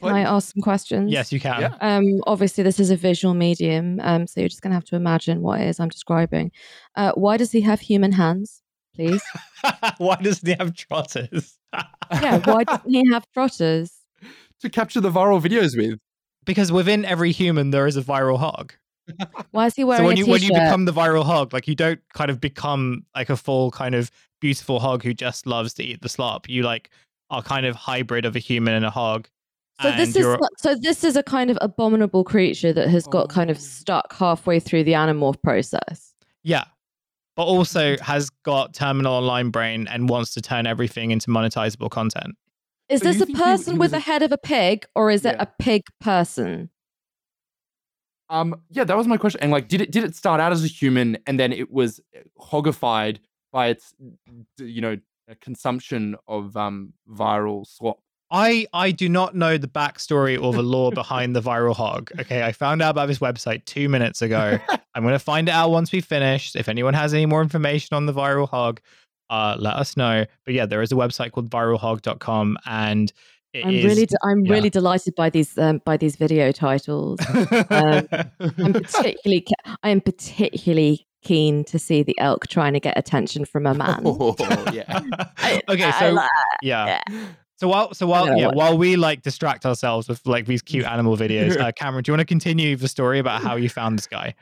Can what? I ask some questions? Yes, you can. Yeah. Um, obviously, this is a visual medium, um, so you're just going to have to imagine what it is I'm describing. Uh, why does he have human hands, please? [laughs] why doesn't he have trotters? [laughs] yeah, why doesn't he have trotters? To capture the viral videos with. Because within every human, there is a viral hog. Why is he wearing so when you when you become the viral hog, like you don't kind of become like a full kind of beautiful hog who just loves to eat the slop. You like are kind of hybrid of a human and a hog so this is so this is a kind of abominable creature that has got kind of oh. stuck halfway through the animorph process. Yeah. But also has got terminal online brain and wants to turn everything into monetizable content. Is this a person with the head of a pig or is it a pig person? Um yeah, that was my question. And like did it did it start out as a human and then it was uh, hogified by its you know consumption of um viral slop I I do not know the backstory or the lore behind the viral hog. Okay, I found out about this website two minutes ago. [laughs] I'm going to find it out once we finish. If anyone has any more information on the viral hog, uh, let us know. But yeah, there is a website called viralhog.com, and I'm is, really, de- I'm yeah. really delighted by these, um, by these video titles. [laughs] Um, I'm particularly, I am particularly keen to see the elk trying to get attention from a man. [laughs] Oh, yeah. okay, so yeah. yeah. So while so while yeah, while we like distract ourselves with like these cute [laughs] animal videos, uh, Cameron, do you want to continue the story about how you found this guy?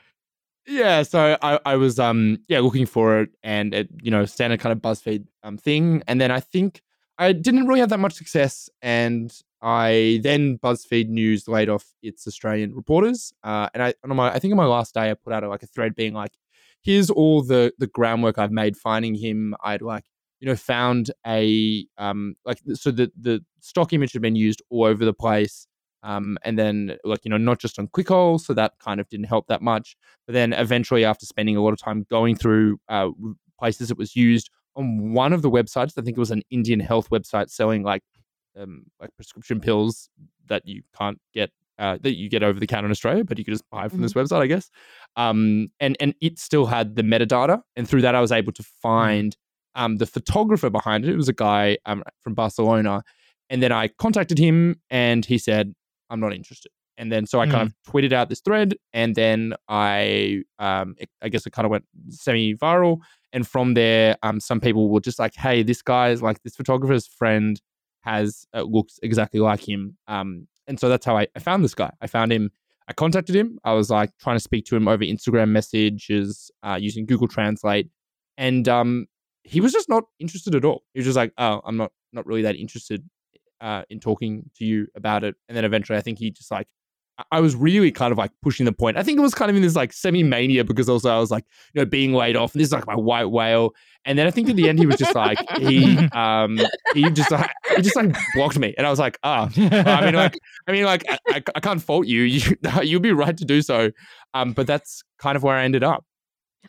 Yeah, so I, I was um yeah looking for it and it you know standard kind of BuzzFeed um thing, and then I think I didn't really have that much success, and I then BuzzFeed News laid off its Australian reporters, uh, and I on my I think on my last day I put out a, like a thread being like, here's all the the groundwork I've made finding him. I'd like you know found a um like so the the stock image had been used all over the place. Um, and then like you know not just on clickhole so that kind of didn't help that much but then eventually after spending a lot of time going through uh, places it was used on one of the websites. I think it was an Indian health website selling like um, like prescription pills that you can't get uh, that you get over the counter in Australia, but you could just buy from mm-hmm. this website, I guess. Um, and and it still had the metadata, and through that, I was able to mm-hmm. find um, the photographer behind it. It was a guy um, from Barcelona, and then I contacted him, and he said, "I'm not interested." And then so I kind mm. of tweeted out this thread, and then I um, it, I guess it kind of went semi viral, and from there, um, some people were just like, "Hey, this guy's like this photographer's friend has uh, looks exactly like him." Um, and so that's how I, I found this guy. I found him. I contacted him. I was like trying to speak to him over Instagram messages uh, using Google Translate, and um, he was just not interested at all. He was just like, "Oh, I'm not not really that interested uh, in talking to you about it." And then eventually, I think he just like I was really kind of like pushing the point. I think it was kind of in this like semi mania because also I was like, you know, being laid off. And this is like my white whale. And then I think at the end he was just like he um he just like he just like blocked me. And I was like, ah. I mean like I mean like I, I, can't fault you. You [laughs] you'd be right to do so. Um, but that's kind of where I ended up.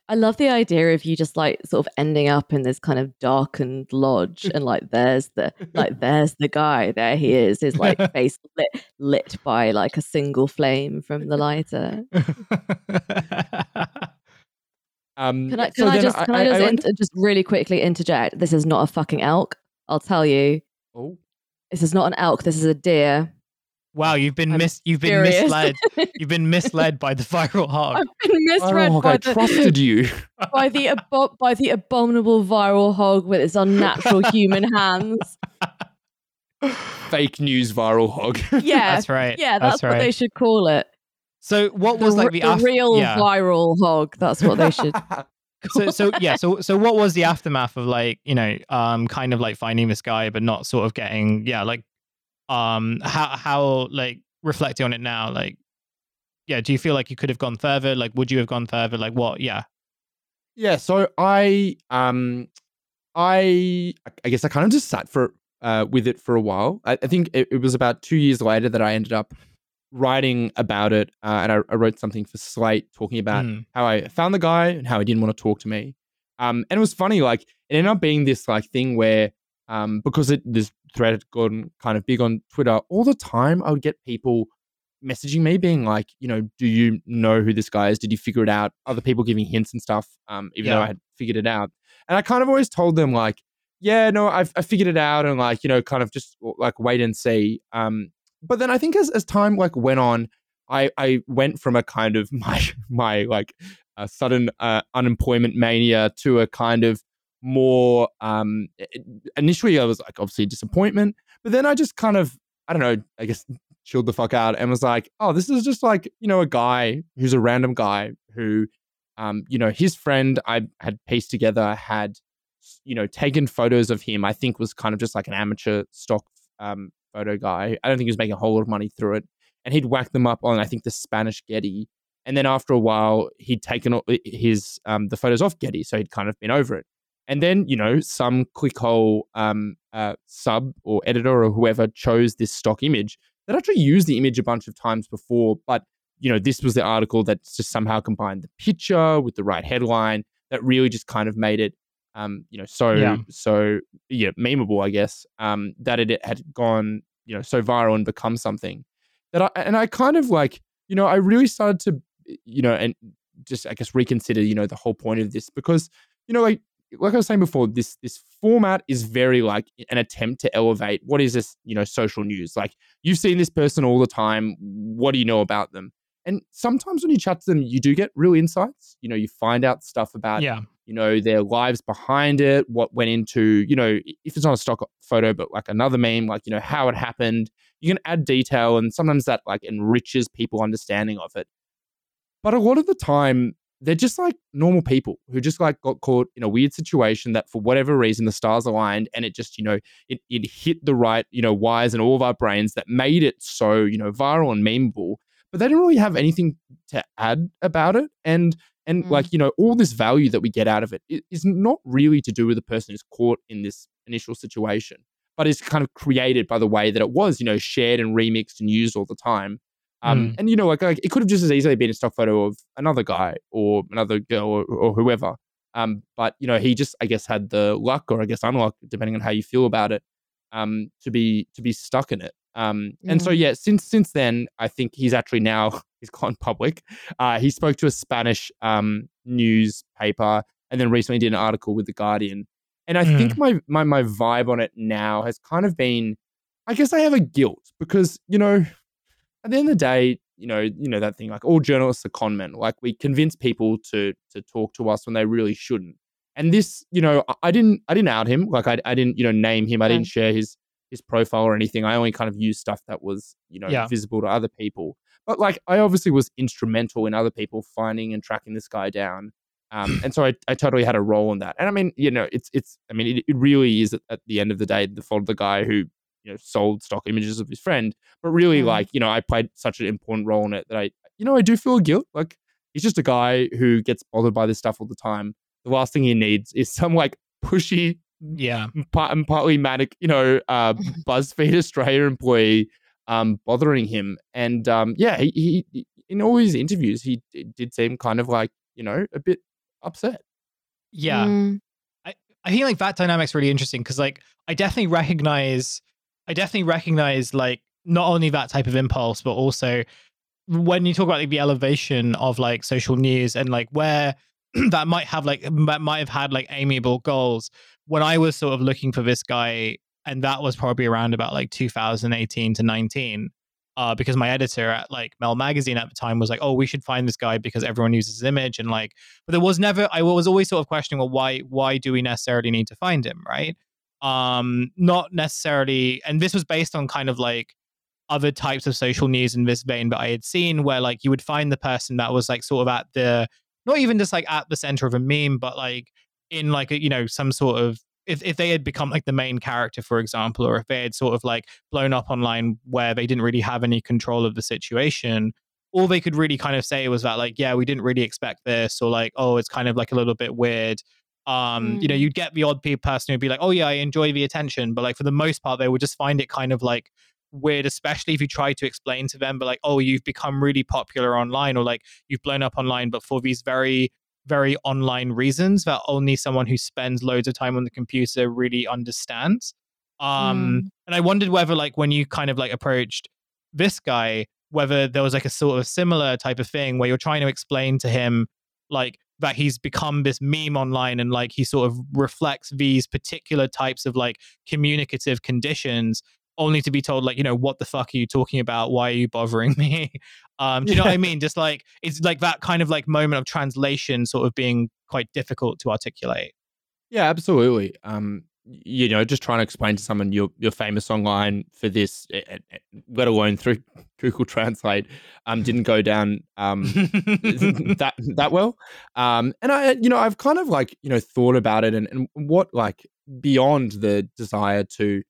I love the idea of you just like sort of ending up in this kind of darkened lodge [laughs] and like there's the like there's the guy there he is his like [laughs] face lit lit by like a single flame from the lighter. um, can I can so I just can I, I just, I went... in, just really quickly interject? This is not a fucking elk. I'll tell you. Oh, this is not an elk. This is a deer. Wow, you've been mis- you've been misled. [laughs] you've been misled by the viral hog. I've been misread viral by hog, the, I trusted you. [laughs] by the abo- by the abominable viral hog with its unnatural human hands. [laughs] Fake news viral hog. Yeah, that's right. Yeah, that's, that's right. what they should call it. So, what was the, like the, the af- real yeah. viral hog? That's what they should. so so yeah so so what was the aftermath of like you know um kind of like finding this guy but not sort of getting yeah like um how how like reflecting on it now like yeah do you feel like you could have gone further? Like would you have gone further? Like what? Yeah. Yeah so i um i i guess i kind of just sat for uh with it for a while. I, I think it, it, was about two years later that i ended up writing about it uh, and I, I, wrote something for slate talking about mm. how i found the guy and how he didn't want to talk to me. Um and it was funny like it ended up being this like thing where um because it this thread had gone kind of big on Twitter, all the time I would get people messaging me being like, you know, do you know who this guy is? Did you figure it out? Other people giving hints and stuff, um, even yeah. though I had figured it out. And I kind of always told them like, yeah, no, I've I figured it out and like, you know, kind of just like wait and see. Um, but then I think as as time like went on, I I went from a kind of [laughs] my my like a sudden uh, unemployment mania to a kind of more um initially I was like obviously disappointment, but then I just kind of I don't know, I guess chilled the fuck out and was like, oh, this is just like, you know, a guy who's a random guy who um, you know, his friend I had pieced together had, you know, taken photos of him. I think was kind of just like an amateur stock um, photo guy. I don't think he was making a whole lot of money through it. And he'd whacked them up on, I think, the Spanish Getty. And then after a while, he'd taken his um, the photos off Getty, so he'd kind of been over it. And then, you know, some clickhole um, uh, sub or editor or whoever chose this stock image that actually used the image a bunch of times before. But, you know, this was the article that just somehow combined the picture with the right headline that really just kind of made it um, you know, so Yeah. so yeah, memeable, I guess. Um, that it had gone, you know, so viral and become something that I and I kind of like, you know, I really started to, you know, and just I guess reconsider, you know, the whole point of this because, you know, like like I was saying before, this this format is very like an attempt to elevate what is this, you know, social news. Like you've seen this person all the time. What do you know about them? And sometimes when you chat to them, you do get real insights. You know, you find out stuff about, Yeah. you know, their lives behind it, what went into, you know, if it's not a stock photo, but like another meme, like, you know, how it happened. You can add detail and sometimes that like enriches people understanding of it. But a lot of the time, they're just like normal people who just like got caught in a weird situation that for whatever reason the stars aligned and it just, you know, it, it hit the right, you know, wires in all of our brains that made it so, you know, viral and memeable. But they didn't really have anything to add about it. And and Mm. like, you know, all this value that we get out of it i- not really to do with the person who's caught in this initial situation, but is kind of created by the way that it was, you know, shared and remixed and used all the time. Um, And you know, like, like it could have just as easily been a stock photo of another guy or another girl or, or whoever. Um, but you know, he just I guess had the luck or I guess unluck, depending on how you feel about it, um, to be to be stuck in it. Um, and so Mm. yeah, since since then, I think he's actually now [laughs] he's gone public. Uh, he spoke to a Spanish um, newspaper and then recently did an article with the Guardian. And I think my my my vibe on it now has kind of been, I guess I have a guilt because you know at the end of the day, you know, you know that thing like all journalists are con men. Like we convince people to to talk to us when they really shouldn't. And this, you know, I, I didn't I didn't out him. Like I I didn't you know name him. I didn't share his his profile or anything. I only kind of used stuff that was you know Yeah. visible to other people. But like I obviously was instrumental in other people finding and tracking this guy down. Um, [clears throat] and so I, I totally had a role in that. And I mean, you know, it's it's I mean, it, it really is at, at the end of the day the fault of the guy who you know sold stock images of his friend but really Mm. like you know i played such an important role in it that i you know i do feel guilt like he's just a guy who gets bothered by this stuff all the time the last thing he needs is some like pushy Yeah. part and partly manic you know uh [laughs] buzzfeed australia employee um bothering him and um yeah he, he he- in all his interviews he d- did seem kind of like you know a bit upset Yeah. Mm. I think like that dynamic's really interesting because like I definitely recognize I definitely recognize like not only that type of impulse, but also when you talk about like the elevation of like social news and like where [clears throat] that might have like that might have had like amiable goals. When I was sort of looking for this guy, and that was probably around about like 2018 to 19. Uh, because my editor at like Mel Magazine at the time was like, "Oh, we should find this guy because everyone uses his image," and like but there was never i was always sort of questioning well why why do we necessarily need to find him right um not necessarily and this was based on kind of like other types of social news in this vein that i had seen where like you would find the person that was like sort of at the not even just like at the center of a meme but like in like a, you know some sort of if, if they had become like the main character for example or if they had sort of like blown up online where they didn't really have any control of the situation all they could really kind of say was that like yeah we didn't really expect this or like oh it's kind of like a little bit weird um you know Mm. you'd get the odd person who'd be like oh yeah i enjoy the attention but like for the most part they would just find it kind of like weird especially if you try to explain to them but like oh you've become really popular online or like you've blown up online but for these very very online reasons that only someone who spends loads of time on the computer really understands um Mm. and i wondered whether like when you kind of like approached this guy whether there was like a sort of similar type of thing where you're trying to explain to him like that he's become this meme online and like he sort of reflects these particular types of like communicative conditions only to be told like you know what the fuck are you talking about? Why are you bothering [laughs] me? Um do you know what i mean? Just like it's like that kind of like moment of translation sort of being quite difficult to articulate. Yeah, absolutely. Um, you know, just trying to explain to someone you're you're famous online for this, eh, eh, eh, let alone through [laughs] Google Translate, um, didn't go down um [laughs] that that well. Um, and I, you know, I've kind of like you know thought about it and and what like beyond the desire to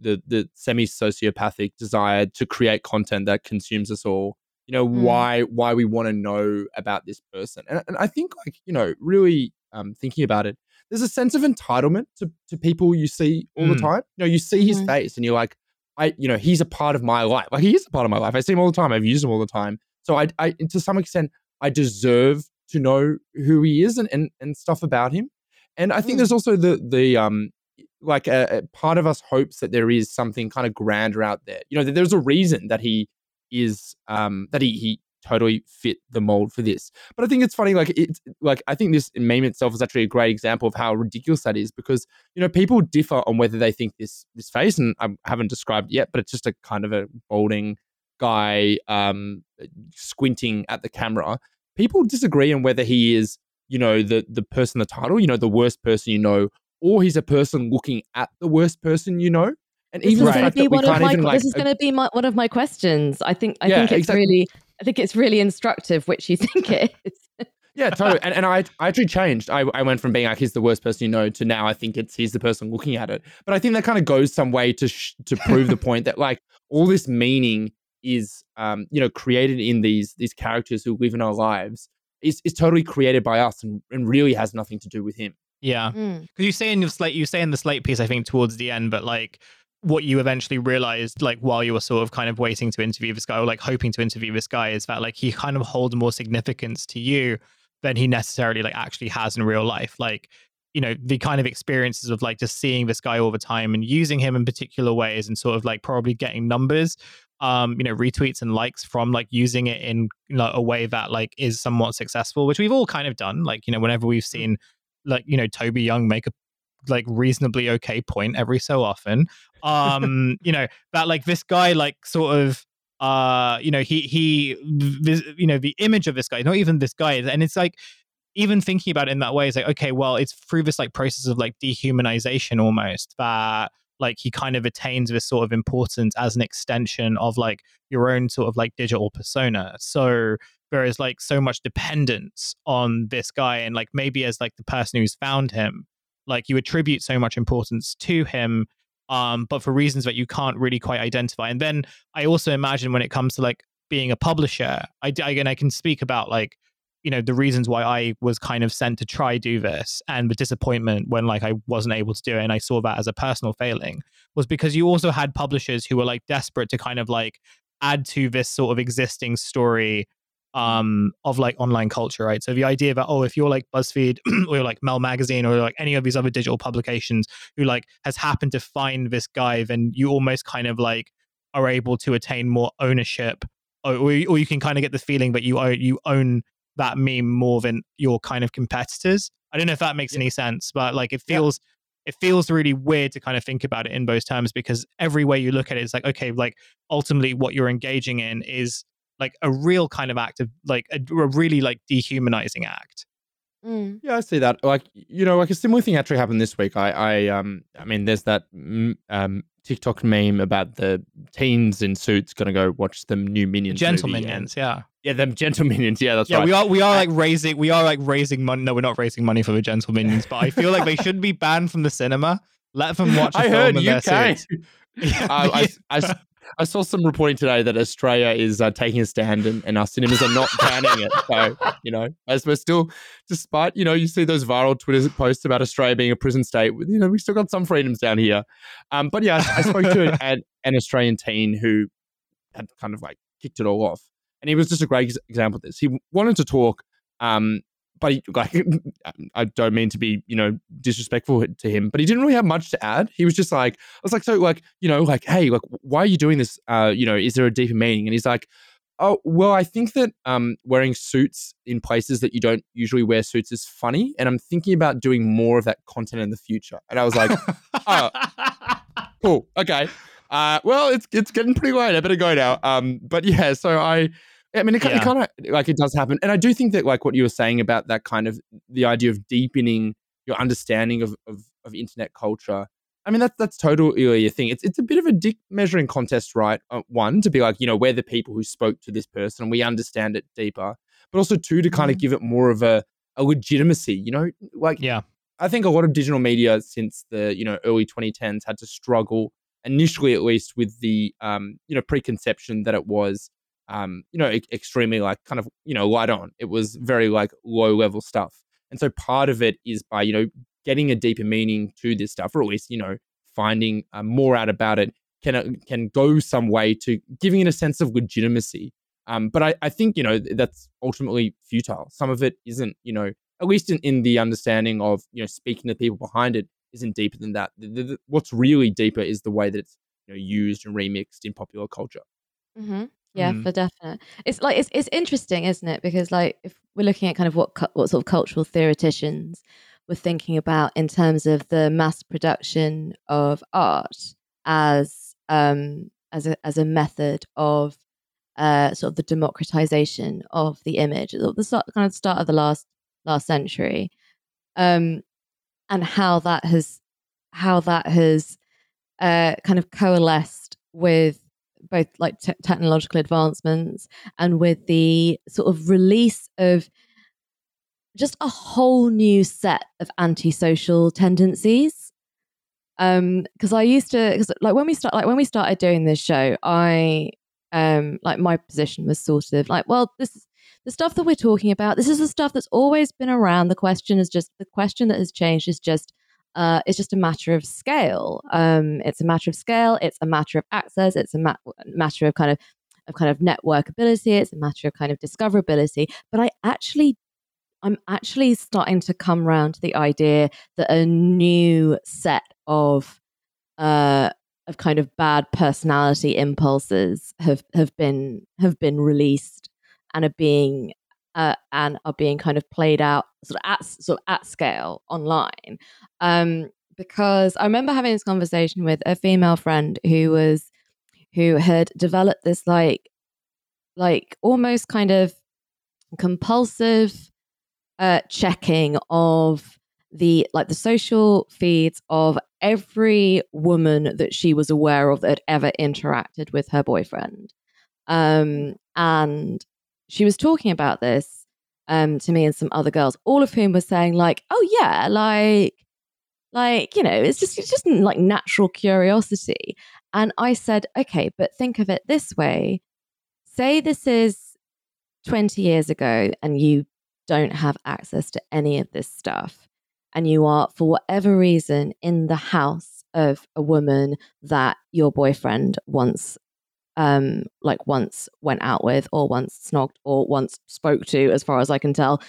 the the semi sociopathic desire to create content that consumes us all. You know Mm. why why we want to know about this person, and, and I think like you know really um, thinking about it, there's a sense of entitlement to, to people you see all the Mm. time. You know, you see his Mhm. face and you're like, I, you know, he's a part of my life. Like he is a part of my life. I see him all the time. I've used him all the time. So I, I to some extent, I deserve to know who he is and, and, and stuff about him. And I think mm. there's also the the um like a, a, part of us hopes that there is something kind of grander out there. You know, that there's a reason that he is um that he he totally fit the mold for this. But I think it's funny, like it's like I think this meme itself is actually a great example of how ridiculous that is because you know people differ on whether they think this this face, and I haven't described yet, but it's just a kind of a balding guy um squinting at the camera. People disagree on whether he is, you know, the the person the title, you know, the worst person you know, or he's a person looking at the worst person you know. And this even is going to be one of my. Like, this is going to be my, one of my questions. I think. I yeah, think it's exactly. really. I think it's really instructive which you think it [laughs] is. yeah, totally. And, and I, I actually changed. I, I went from being like he's the worst person you know to now I think it's he's the person looking at it. But I think that kind of goes some way to sh- to prove the point that like all this meaning is um you know created in these these characters who live in our lives is is totally created by us and, and really has nothing to do with him. Yeah, because mm. you say in the slate, you say in the slate piece, I think towards the end, but like what you eventually realized, like while you were sort of kind of waiting to interview this guy or like hoping to interview this guy, is that like he kind of holds more significance to you than he necessarily like actually has in real life. Like, you know, the kind of experiences of like just seeing this guy all the time and using him in particular ways and sort of like probably getting numbers um you know retweets and likes from like using it in you know, a way that like is somewhat successful which we've all kind of done like you know whenever we've seen like you know Toby Young make a like reasonably okay point every so often. Um, you know that like this guy like sort of uh you know he he this, you know the image of this guy not even this guy and it's like even thinking about it in that way is like okay well it's through this like process of like dehumanization almost that like he kind of attains this sort of importance as an extension of like your own sort of like digital persona so there is like so much dependence on this guy and like maybe as like the person who's found him like you attribute so much importance to him um but for reasons that you can't really quite identify. And then i also imagine when it comes to like being a publisher i again i can speak about like you know the reasons why i was kind of sent to try do this and the disappointment when like i wasn't able to do it and i saw that as a personal failing was because you also had publishers who were like desperate to kind of like add to this sort of existing story um, of like online culture, right? So the idea that oh, if you're like BuzzFeed [clears throat] or you're like Mel Magazine or like any of these other digital publications who like has happened to find this guy, then you almost kind of like are able to attain more ownership, or or you, or you can kind of get the feeling that you own you own that meme more than your kind of competitors. I don't know if that makes yeah. any sense, but like it feels. Yeah it feels really weird to kind of think about it in those terms because every way you look at it is like okay like ultimately what you're engaging in is like a real kind of act of like a, a really like dehumanizing act. Mm. Yeah, I see that. Like you know, like a similar thing actually happened this week. I, I um, I mean, there's that um TikTok meme about the teens in suits going to go watch the new Minions. Gentle Minions, yeah. Yeah, them gentle [laughs] minions. Yeah, that's yeah, right. we are we are like raising we are like raising money. No, we're not raising money for the gentle [laughs] minions, but I feel like they should be banned from the cinema. Let them watch. [laughs] I heard you can. Yeah, uh, I, I, I saw some reporting today that Australia is uh, taking a stand and, and, our cinemas are not banning it. So, you know, as we're still, despite, you know, you see those viral Twitter posts about Australia being a prison state, you know, we still got some freedoms down here. Um, but yeah, I, I spoke to [laughs] an, an Australian teen who had kind of like kicked it all off. And he was just a great example of this. He wanted to talk um, but he, like [laughs] I don't mean to be you know disrespectful to him, but he didn't really have much to add. He was just like I was like so like you know like hey like why are you doing this? Uh, you know is there a deeper meaning? And he's like. Oh well, I think that um, wearing suits in places that you don't usually wear suits is funny, and I'm thinking about doing more of that content in the future. And I was like, [laughs] "Oh, cool, okay." Uh, well, it's it's getting pretty late. I better go now. Um, but yeah, so I I mean, it, yeah. it kind of like it does happen, and I do think that like what you were saying about that kind of the idea of deepening your understanding of of, of internet culture. I mean, that's that's totally a thing. It's it's a bit of a dick measuring contest, right? Uh, one to be like, you know, we're the people who spoke to this person, and we understand it deeper, but also two to kind of mm-hmm. give it more of a a legitimacy. You know, like yeah, I think a lot of digital media since the you know early 2010s had to struggle initially, at least, with the um you know preconception that it was um, you know, extremely like kind of, you know, light on. It was very like low level stuff. And so part of it is by, you know, getting a deeper meaning to this stuff, or at least, you know, finding uh, more out about it can, uh, can go some way to giving it a sense of legitimacy. Um, but I, I think, you know, that's ultimately futile. Some of it isn't, you know, at least in, in the understanding of you know speaking to people behind it, isn't deeper than that. The, the, what's really deeper is the way that it's you know used and remixed in popular culture. Mm-hmm. Yeah, Mm. for definite. It's like it's it's interesting, isn't it? Because like if we're looking at kind of what cu- what sort of cultural theoreticians were thinking about in terms of the mass production of art as um as a as a method of uh sort of the democratization of the image at the start, kind of start of the last last century, um, and how that has how that has uh kind of coalesced with both like te- technological advancements and with the sort of release of just a whole new set of antisocial tendencies. Um because i used to because like when we start like when we started doing this show i um like my position was sort of like well this is the stuff that we're talking about this is the stuff that's always been around. The question is just the question that has changed is just uh, it's just a matter of scale. Um, it's a matter of scale. It's a matter of access. It's a ma- matter of kind of of kind of networkability. It's a matter of kind of discoverability. But I actually, I'm actually starting to come around to the idea that a new set of uh, of kind of bad personality impulses have have been have been released and are being uh, and are being kind of played out sort of at sort of at scale online. Um, because I remember having this conversation with a female friend who was who had developed this like like almost kind of compulsive uh, checking of the like the social feeds of every woman that she was aware of that had ever interacted with her boyfriend um, and she was talking about this um, to me and some other girls, all of whom were saying like, "Oh yeah, like, like you know, it's just it's just like natural curiosity." And I said, "Okay, but think of it this way: say this is twenty years ago, and you don't have access to any of this stuff, and you are, for whatever reason, in the house of a woman that your boyfriend once um like once went out with or once snogged or once spoke to as far as i can tell.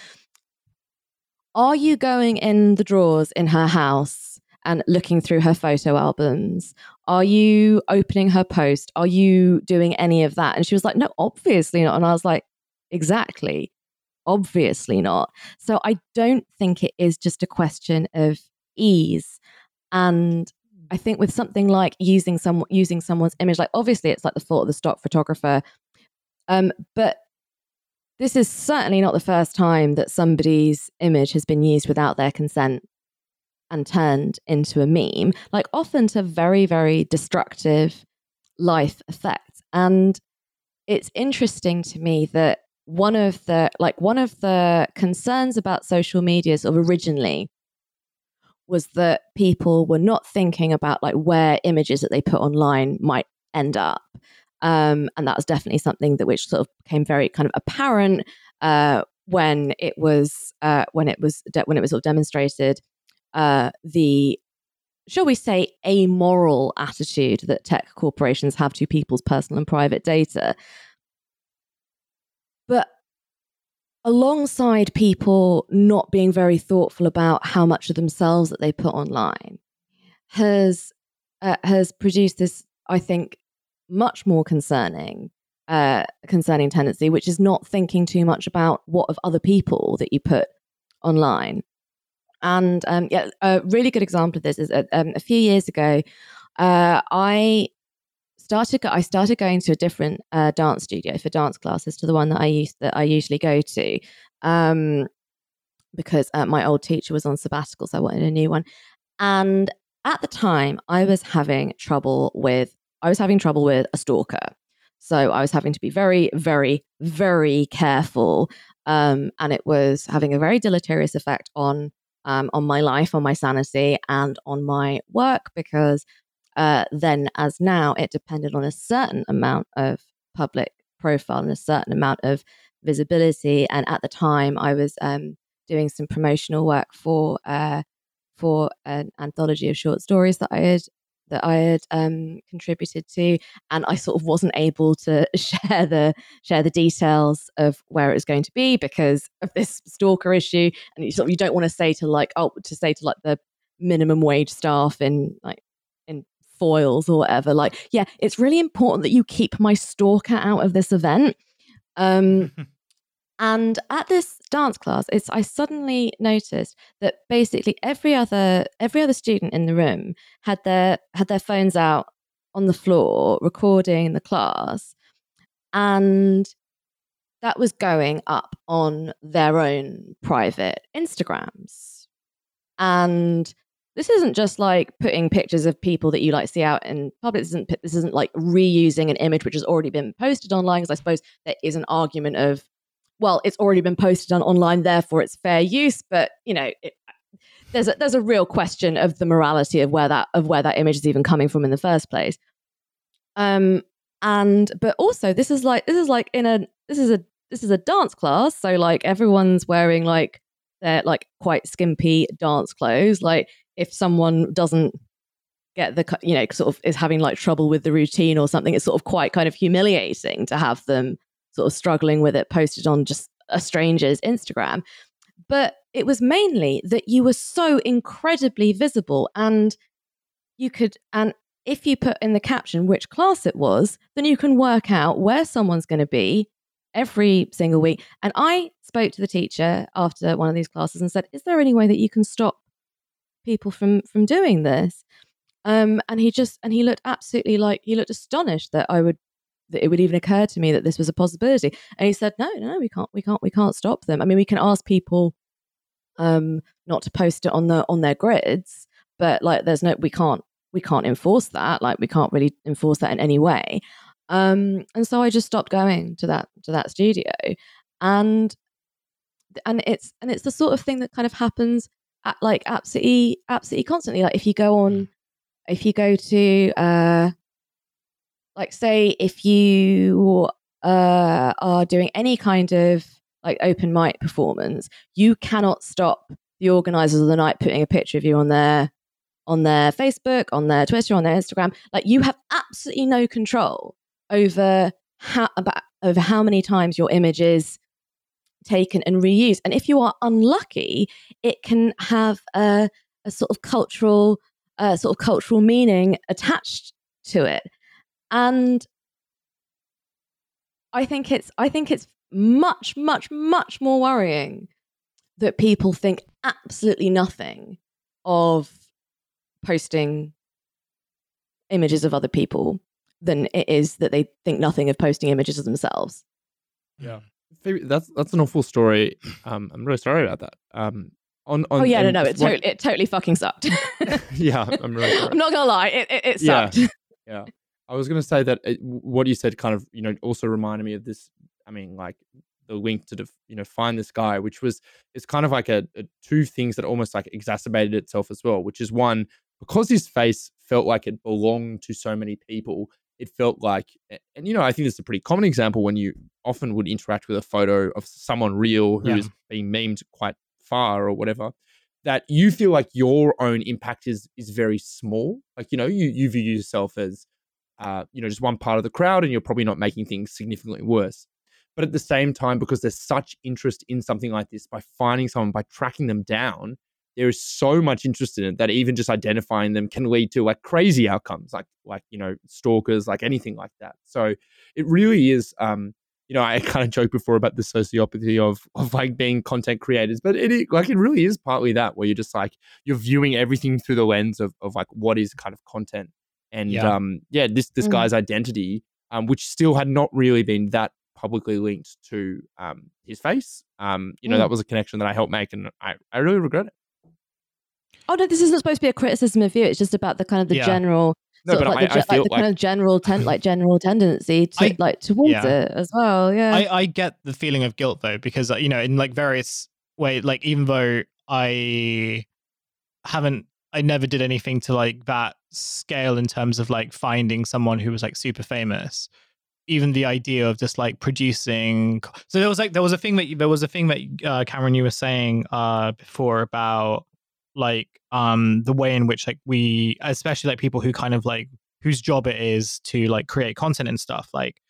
Are you going in the drawers in her house and looking through her photo albums? Are you opening her post? Are you doing any of that? And she was like no obviously not. And i was like exactly. Obviously not. So i don't think it is just a question of ease and I think with something like using some using someone's image, like obviously it's like the fault of the stock photographer, um, but this is certainly not the first time that somebody's image has been used without their consent and turned into a meme, like often to very very destructive life effects. And it's interesting to me that one of the like one of the concerns about social media sort of originally was that people were not thinking about like where images that they put online might end up. Um, and that was definitely something that which sort of became very kind of apparent uh, when it was uh, when it was de- when it was sort of demonstrated uh, the shall we say amoral attitude that tech corporations have to people's personal and private data. But alongside people not being very thoughtful about how much of themselves that they put online has uh, has produced this i think much more concerning uh, concerning tendency which is not thinking too much about what of other people that you put online. And um, yeah a really good example of this is uh, um, a few years ago uh, i started I started going to a different uh, dance studio for dance classes to the one that I used that I usually go to, um, because uh, my old teacher was on sabbatical, so I wanted a new one. And at the time, I was having trouble with I was having trouble with a stalker, so I was having to be very, very, very careful, um, and it was having a very deleterious effect on um, on my life, on my sanity, and on my work because uh, then as now, it depended on a certain amount of public profile and a certain amount of visibility. And at the time, I was um, doing some promotional work for uh, for an anthology of short stories that I had that I had um, contributed to, and I sort of wasn't able to [laughs] share the share the details of where it was going to be because of this stalker issue. And you sort of you don't want to say to like oh to say to like the minimum wage staff in like Foyles or whatever like yeah it's really important that you keep my stalker out of this event. Um [laughs] and at this dance class it's i suddenly noticed that basically every other every other student in the room had their had their phones out on the floor recording the class and that was going up on their own private instagrams. And this isn't just like putting pictures of people that you like see out in public. This isn't this isn't like reusing an image which has already been posted online. Because I suppose there is an argument of, well, it's already been posted on online, therefore it's fair use. But you know, it, there's a there's a real question of the morality of where that of where that image is even coming from in the first place. Um, and but also this is like this is like in a this is a this is a dance class, so like everyone's wearing like their like quite skimpy dance clothes. Like if someone doesn't get the you know sort of is having like trouble with the routine or something, it's sort of quite kind of humiliating to have them sort of struggling with it posted on just a stranger's Instagram. But it was mainly that you were so incredibly visible and you could and if you put in the caption which class it was, then you can work out where someone's going to be every single week. And I spoke to the teacher after one of these classes and said, "Is there any way that you can stop people from from doing this?" Um, and he just and he looked absolutely like he looked astonished that I would that it would even occur to me that this was a possibility. And he said, "No, no, we can't, we can't, we can't stop them. I mean, we can ask people um, not to post it on the on their grids, but like, there's no, we can't, we can't enforce that. Like, we can't really enforce that in any way." Um, and so I just stopped going to that to that studio, and and it's and it's the sort of thing that kind of happens like absolutely absolutely constantly. Like if you go on, mm. if you go to uh, like say if you uh are doing any kind of like open mic performance, you cannot stop the organizers of the night putting a picture of you on their on their Facebook, on their Twitter, on their Instagram. Like you have absolutely no control over how about over how many times your image is taken and reused. And if you are unlucky, it can have a, a sort of cultural uh, sort of cultural meaning attached to it. And I think it's I think it's much, much, much more worrying that people think absolutely nothing of posting images of other people than it is that they think nothing of posting images of themselves. Yeah. That's that's an awful story. Um, I'm really sorry about that. Um, on, on oh yeah, no, no, it totally, it totally fucking sucked. [laughs] [laughs] yeah, I'm really sorry. I'm not gonna lie, it it, it sucked. Yeah, [laughs] yeah. I was gonna say that it, what you said kind of you know also reminded me of this. I mean, like the link to the you know find this guy, which was it's kind of like a, a two things that almost like exacerbated itself as well. Which is one because his face felt like it belonged to so many people it felt like, and you know, I think this is a pretty common example when you often would interact with a photo of someone real who yeah. is being memed quite far or whatever, that you feel like your own impact is is very small. Like you know, you you view yourself as, uh, you know, just one part of the crowd, and you're probably not making things significantly worse. But at the same time, because there's such interest in something like this, by finding someone, by tracking them down, there is so much interest in it that even just identifying them can lead to like crazy outcomes like like you know stalkers like anything like that so it really is um you know i [laughs] kind of joked before about the sociopathy of of like being content creators but it like it really is partly that where you're just like you're viewing everything through the lens of of like what is kind of content and yeah. um yeah this this mm. guy's identity um which still had not really been that publicly linked to um his face um you know mm. that was a connection that i helped make and i i really regret it Oh no, this isn't supposed to be a criticism of you. It's just about the kind of the yeah. general, no, of like, I, the, like the kind of general ten, like general tendency to I, like towards yeah. it as well. Yeah, I, I get the feeling of guilt though because you know in like various ways, like even though I haven't, I never did anything to like that scale in terms of like finding someone who was like super famous even the idea of just like producing so there was like there was a thing that there was a thing that uh, cameron you were saying uh before about like um the way in which like we especially like people who kind of like whose job it is to like create content and stuff like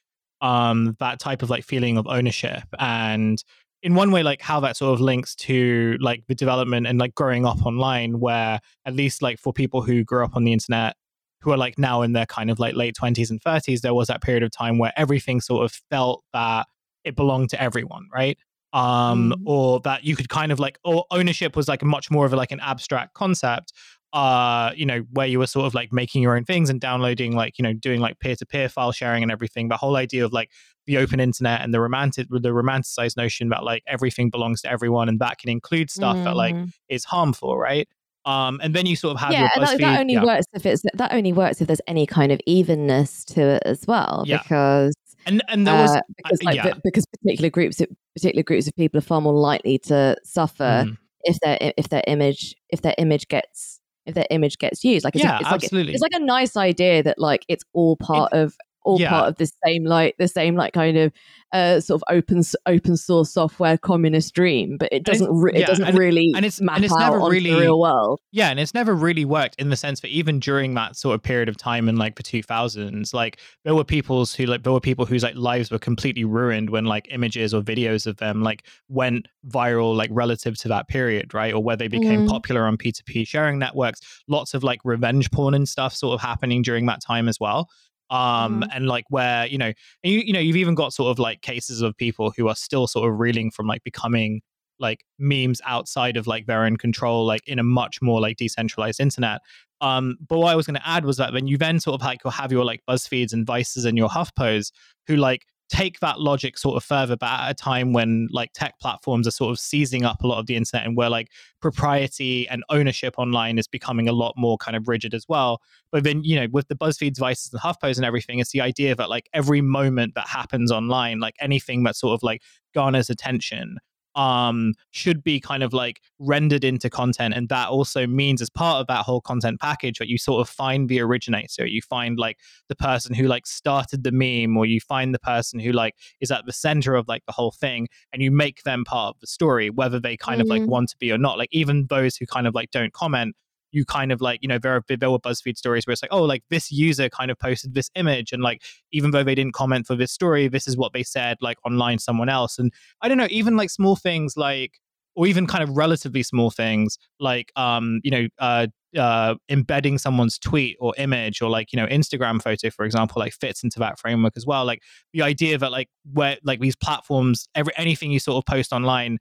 um that type of like feeling of ownership and in one way like how that sort of links to like the development and like growing up online where at least like for people who grew up on the internet who are like now in their kind of like late 20s and 30s there was that period of time where everything sort of felt that it belonged to everyone right um mm. or that you could kind of like or ownership was like much more of a, like an abstract concept uh you know where you were sort of like making your own things and downloading like you know doing like peer-to-peer file sharing and everything the whole idea of like the open internet and the romantic the romanticized notion that like everything belongs to everyone and that can include stuff mm. that like mm-hmm. is harmful right um, and then you sort of have yeah, your BuzzFeed, that, only yeah. works if it's that only works if there's any kind of evenness to it as well, yeah. because and and there was uh, because, like, yeah. because particular groups particular groups of people are far more likely to suffer mm. if their if their image if their image gets if their image gets used. Like it's, yeah, it's absolutely. Like, it's like a nice idea that like it's all part it, of all yeah. part of the same like the same like kind of uh, sort of open open source software communist dream, but it doesn't re- yeah, it doesn't and, really and it's and it's never really the real world. Yeah, and it's never really worked in the sense that even during that sort of period of time in like the two thousands, like there were people's who like there were people whose like lives were completely ruined when like images or videos of them like went viral like relative to that period, right? Or where they became mm. popular on P two P sharing networks. Lots of like revenge porn and stuff sort of happening during that time as well um mm. and like where you know you you know you've even got sort of like cases of people who are still sort of reeling from like becoming like memes outside of like their own control like in a much more like decentralized internet um but what i was going to add was that when you then sort of like you'll have your like buzzfeeds and vices and your huffpos who like take that logic sort of further, but at a time when like tech platforms are sort of seizing up a lot of the internet and where like propriety and ownership online is becoming a lot more kind of rigid as well. But then, you know, with the BuzzFeeds, Vices, and HuffPos and everything, it's the idea that like every moment that happens online, like anything that sort of like garners attention um, should be kind of like rendered into content. And that also means, as part of that whole content package, that you sort of find the originator, you find like the person who like started the meme, or you find the person who like is at the center of like the whole thing, and you make them part of the story, whether they kind mm-hmm. of like mm-hmm. want to be or not. Like even those who kind of like don't comment you kind of like you know there are there were BuzzFeed stories where it's like oh like this user kind of posted this image and like even though they didn't comment for this story this is what they said like online someone else and I don't know even like small things like or even kind of relatively small things like um you know uh uh, embedding someone's tweet or image or like you know Instagram photo, for example, like fits into that framework as well. Like the idea that like where like these platforms, every anything you sort of post online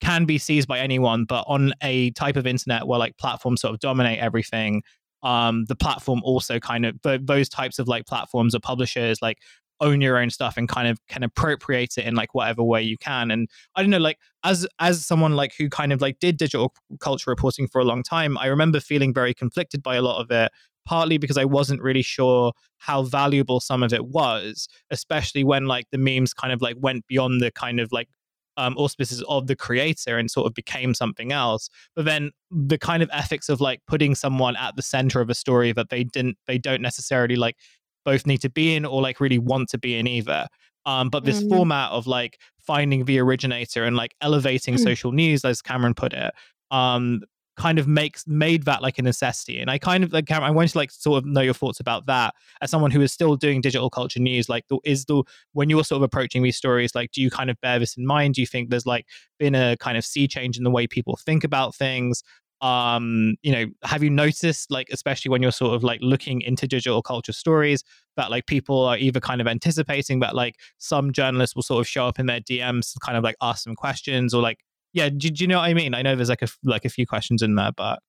can be seized by anyone, but on a type of internet where like platforms sort of dominate everything, um, the platform also kind of those types of like platforms or publishers like own your own stuff and kind of can appropriate it in like whatever way you can. And i don't know like as as someone like who kind of like did digital culture reporting for a long time i remember feeling very conflicted by a lot of it partly because i wasn't really sure how valuable some of it was especially when like the memes kind of like went beyond the kind of like um, auspices of the creator and sort of became something else. But then the kind of ethics of like putting someone at the center of a story that they didn't, they don't necessarily like both need to be in or like really want to be in either. Um, but this mm-hmm. format of like finding the originator and like elevating mm-hmm. social news, as Cameron put it, um, kind of makes made that like a necessity. And I kind of like I want to like sort of know your thoughts about that as someone who is still doing digital culture news. Like, the, is the when you're sort of approaching these stories, like, do you kind of bear this in mind? Do you think there's like been a kind of sea change in the way people think about things? um you know have you noticed like especially when you're sort of like looking into digital culture stories that like people are either kind of anticipating that like some journalists will sort of show up in their dms kind of like ask some questions or like yeah, do, do, you know what I mean? I know there's like a like a few questions in there, but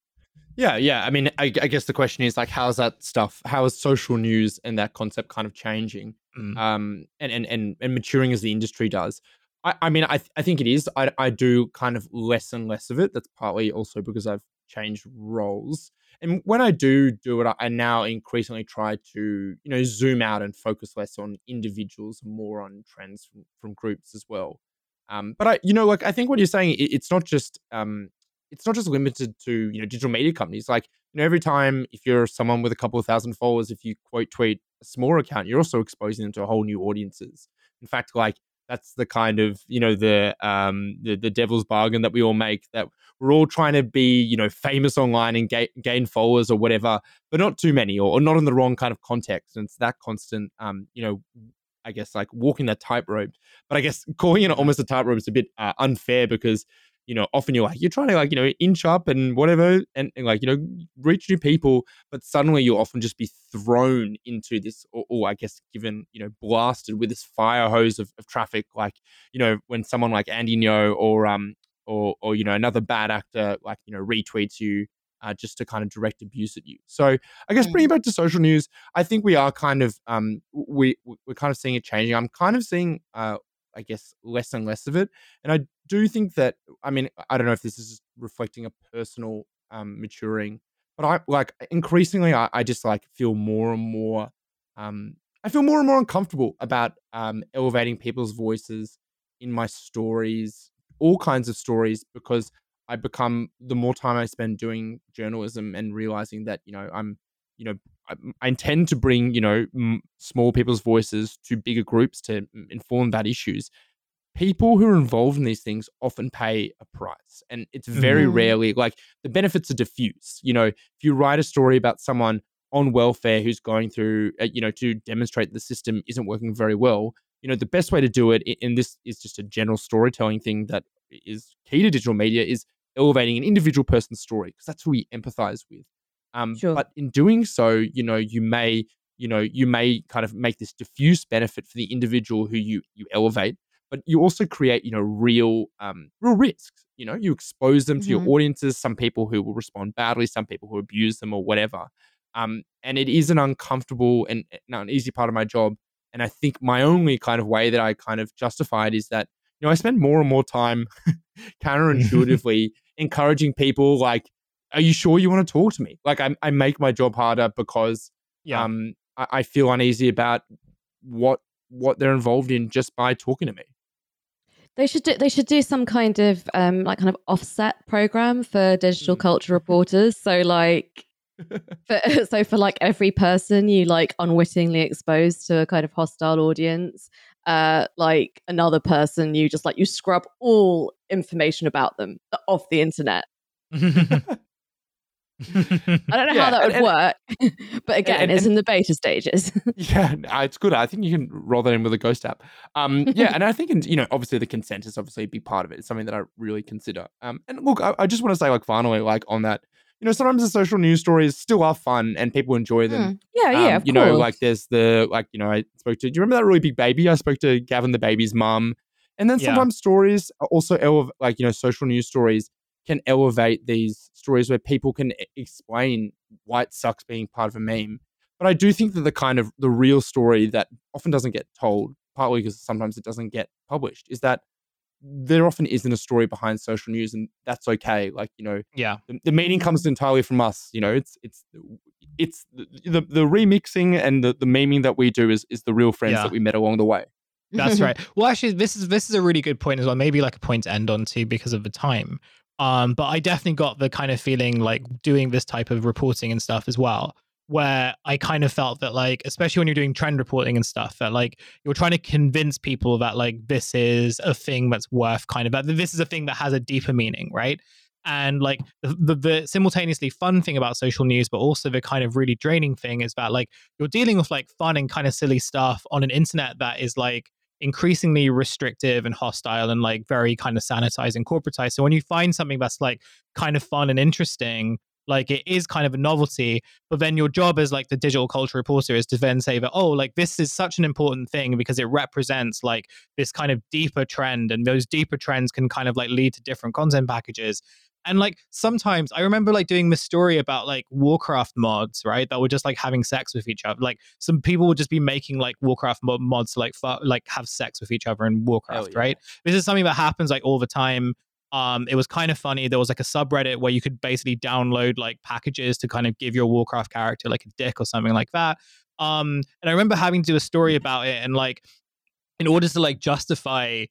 yeah, yeah. I mean, I, I guess the question is like, how's that stuff? How is social news and that concept kind of changing, mm. um, and, and and and maturing as the industry does? I, I mean, I I think it is. I I do kind of less and less of it. That's partly also because I've changed roles. And when I do do it, I now increasingly try to, you know, zoom out and focus less on individuals, more on trends from, from groups as well. Um, but I, you know, like I think what you're saying, it, it's not just um, it's not just limited to you know digital media companies. Like you know, every time if you're someone with a couple of thousand followers, if you quote tweet a smaller account, you're also exposing them to a whole new audiences. In fact, like that's the kind of you know the um the, the devil's bargain that we all make that we're all trying to be you know famous online and ga- gain followers or whatever but not too many or, or, not in the wrong kind of context and it's that constant um you know i guess like walking that tightrope but i guess [laughs] calling it almost a tightrope is a bit uh, unfair because you know, often you're like, you're trying to like, you know, inch up and whatever and, and like, you know, reach new people, but suddenly you'll often just be thrown into this, or, or, I guess given, you know, blasted with this fire hose of, of traffic. Like, you know, when someone like Andy Ngo or, um, or, or, you know, another bad actor, like, you know, retweets you uh, just to kind of direct abuse at you. So I guess bringing mm. back to social news, I think we are kind of um we we're kind of seeing it changing. I'm kind of seeing uh I guess, less and less of it. And I do think that, I mean, I don't know if this is reflecting a personal um, maturing, but I like increasingly, I, I just like feel more and more, um, I feel more and more uncomfortable about um, elevating people's voices in my stories, all kinds of stories, because I become the more time I spend doing journalism and realizing that, you know, I'm, you know, I intend to bring, you know, m- small people's voices to bigger groups to inform about issues. People who are involved in these things often pay a price, and it's very mm. rarely like the benefits are diffuse. You know, if you write a story about someone on welfare who's going through, uh, you know, to demonstrate the system isn't working very well, you know, the best way to do it, and this is just a general storytelling thing that is key to digital media, is elevating an individual person's story because that's who we empathize with. Um, sure. But in doing so, you know, you may, you know, you may kind of make this diffuse benefit for the individual who you you elevate, but you also create, you know, real um, real risks. You know, you expose them mm-hmm. to your mm-hmm. audiences. Some people who will respond badly, some people who abuse them or whatever. Um, and it is an uncomfortable and not an easy part of my job. And I think my only kind of way that I kind of justify it is that you know I spend more and more time [laughs] [laughs] counterintuitively encouraging people like are you sure you want to talk to me? Like I, I make my job harder because yeah. um, I, I feel uneasy about what what they're involved in just by talking to me. They should do. They should do some kind of um, like kind of offset program for digital mm. culture reporters. So like, [laughs] for, [laughs] so for like every person you like unwittingly exposed to a kind of hostile audience, uh, like another person you just like you scrub all information about them off the internet. I don't know yeah, how that would and, work, [laughs] but again, and, and, it's in the beta stages. [laughs] yeah, it's good. I think you can roll that in with a ghost app. Um, yeah, and I think you know, obviously, the consent is obviously a big part of it. It's something that I really consider. Um, and look, I, I just want to say, like, finally, like on that, you know, sometimes the social news stories still are fun and people enjoy them. Mm. Yeah, um, yeah. you course. know, like there's the like, you know, I spoke to. Do you remember that really big baby? I spoke to Gavin the baby's mum, and then sometimes yeah. stories are also elev- like you know, social news stories can elevate these stories where people can explain why it sucks being part of a meme. But I do think that the kind of the real story that often doesn't get told, partly because sometimes it doesn't get published, is that there often isn't a story behind social news, and that's okay. Like you know, yeah, the, the meaning comes entirely from us. You know, it's it's it's the the, remixing and the the memeing that we do is is the real friends yeah. that we met along the way. That's right. [laughs] Well, actually, this is this is a really good point as well. Maybe like a point to end on too because of the time. Um, but I definitely got the kind of feeling like doing this type of reporting and stuff as well, where I kind of felt that like, especially when you're doing trend reporting and stuff, that like you're trying to convince people that like this is a thing that's worth kind of that this is a thing that has a deeper meaning, right? And like the, the, the simultaneously fun thing about social news, but also the kind of really draining thing is that like you're dealing with like fun and kind of silly stuff on an internet that is like increasingly restrictive and hostile and like very kind of sanitized and corporatized. So when you find something that's like kind of fun and interesting, like it is kind of a novelty, but then your job as like the digital culture reporter is to then say that, oh, like this is such an important thing because it represents like this kind of deeper trend and those deeper trends can kind of like lead to different content packages. And like sometimes I remember like doing this story about like Warcraft mods, right? That were just like having sex with each other. Like some people would just be making like Warcraft mod- mods to like fu- like have sex with each other in Warcraft, yeah. right? This is something that happens like all the time. Um, it was kind of funny. There was like a subreddit where you could basically download like packages to kind of give your Warcraft character like a dick or something like that. Um, and I remember having to do a story about it and like in order to like justify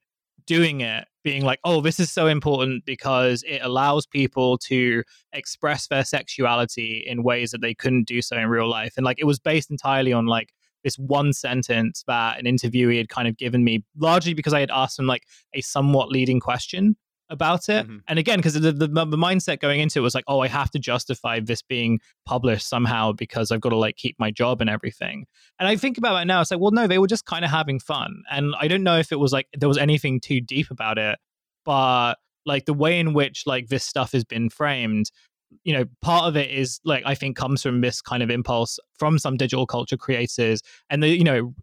doing it being like oh this is so important because it allows people to express their sexuality in ways that they couldn't do so in real life and like it was based entirely on like this one sentence that an interviewee had kind of given me, largely because I had asked him like a somewhat leading question about it. Mm-hmm. And again, because the, the, the mindset going into it was like, oh, I have to justify this being published somehow because I've got to like keep my job and everything. And I think about it now, it's like, well, no, they were just kind of having fun. And I don't know if it was like there was anything too deep about it, but like the way in which like this stuff has been framed you know part of it is like i think comes from this kind of impulse from some digital culture creators and the you know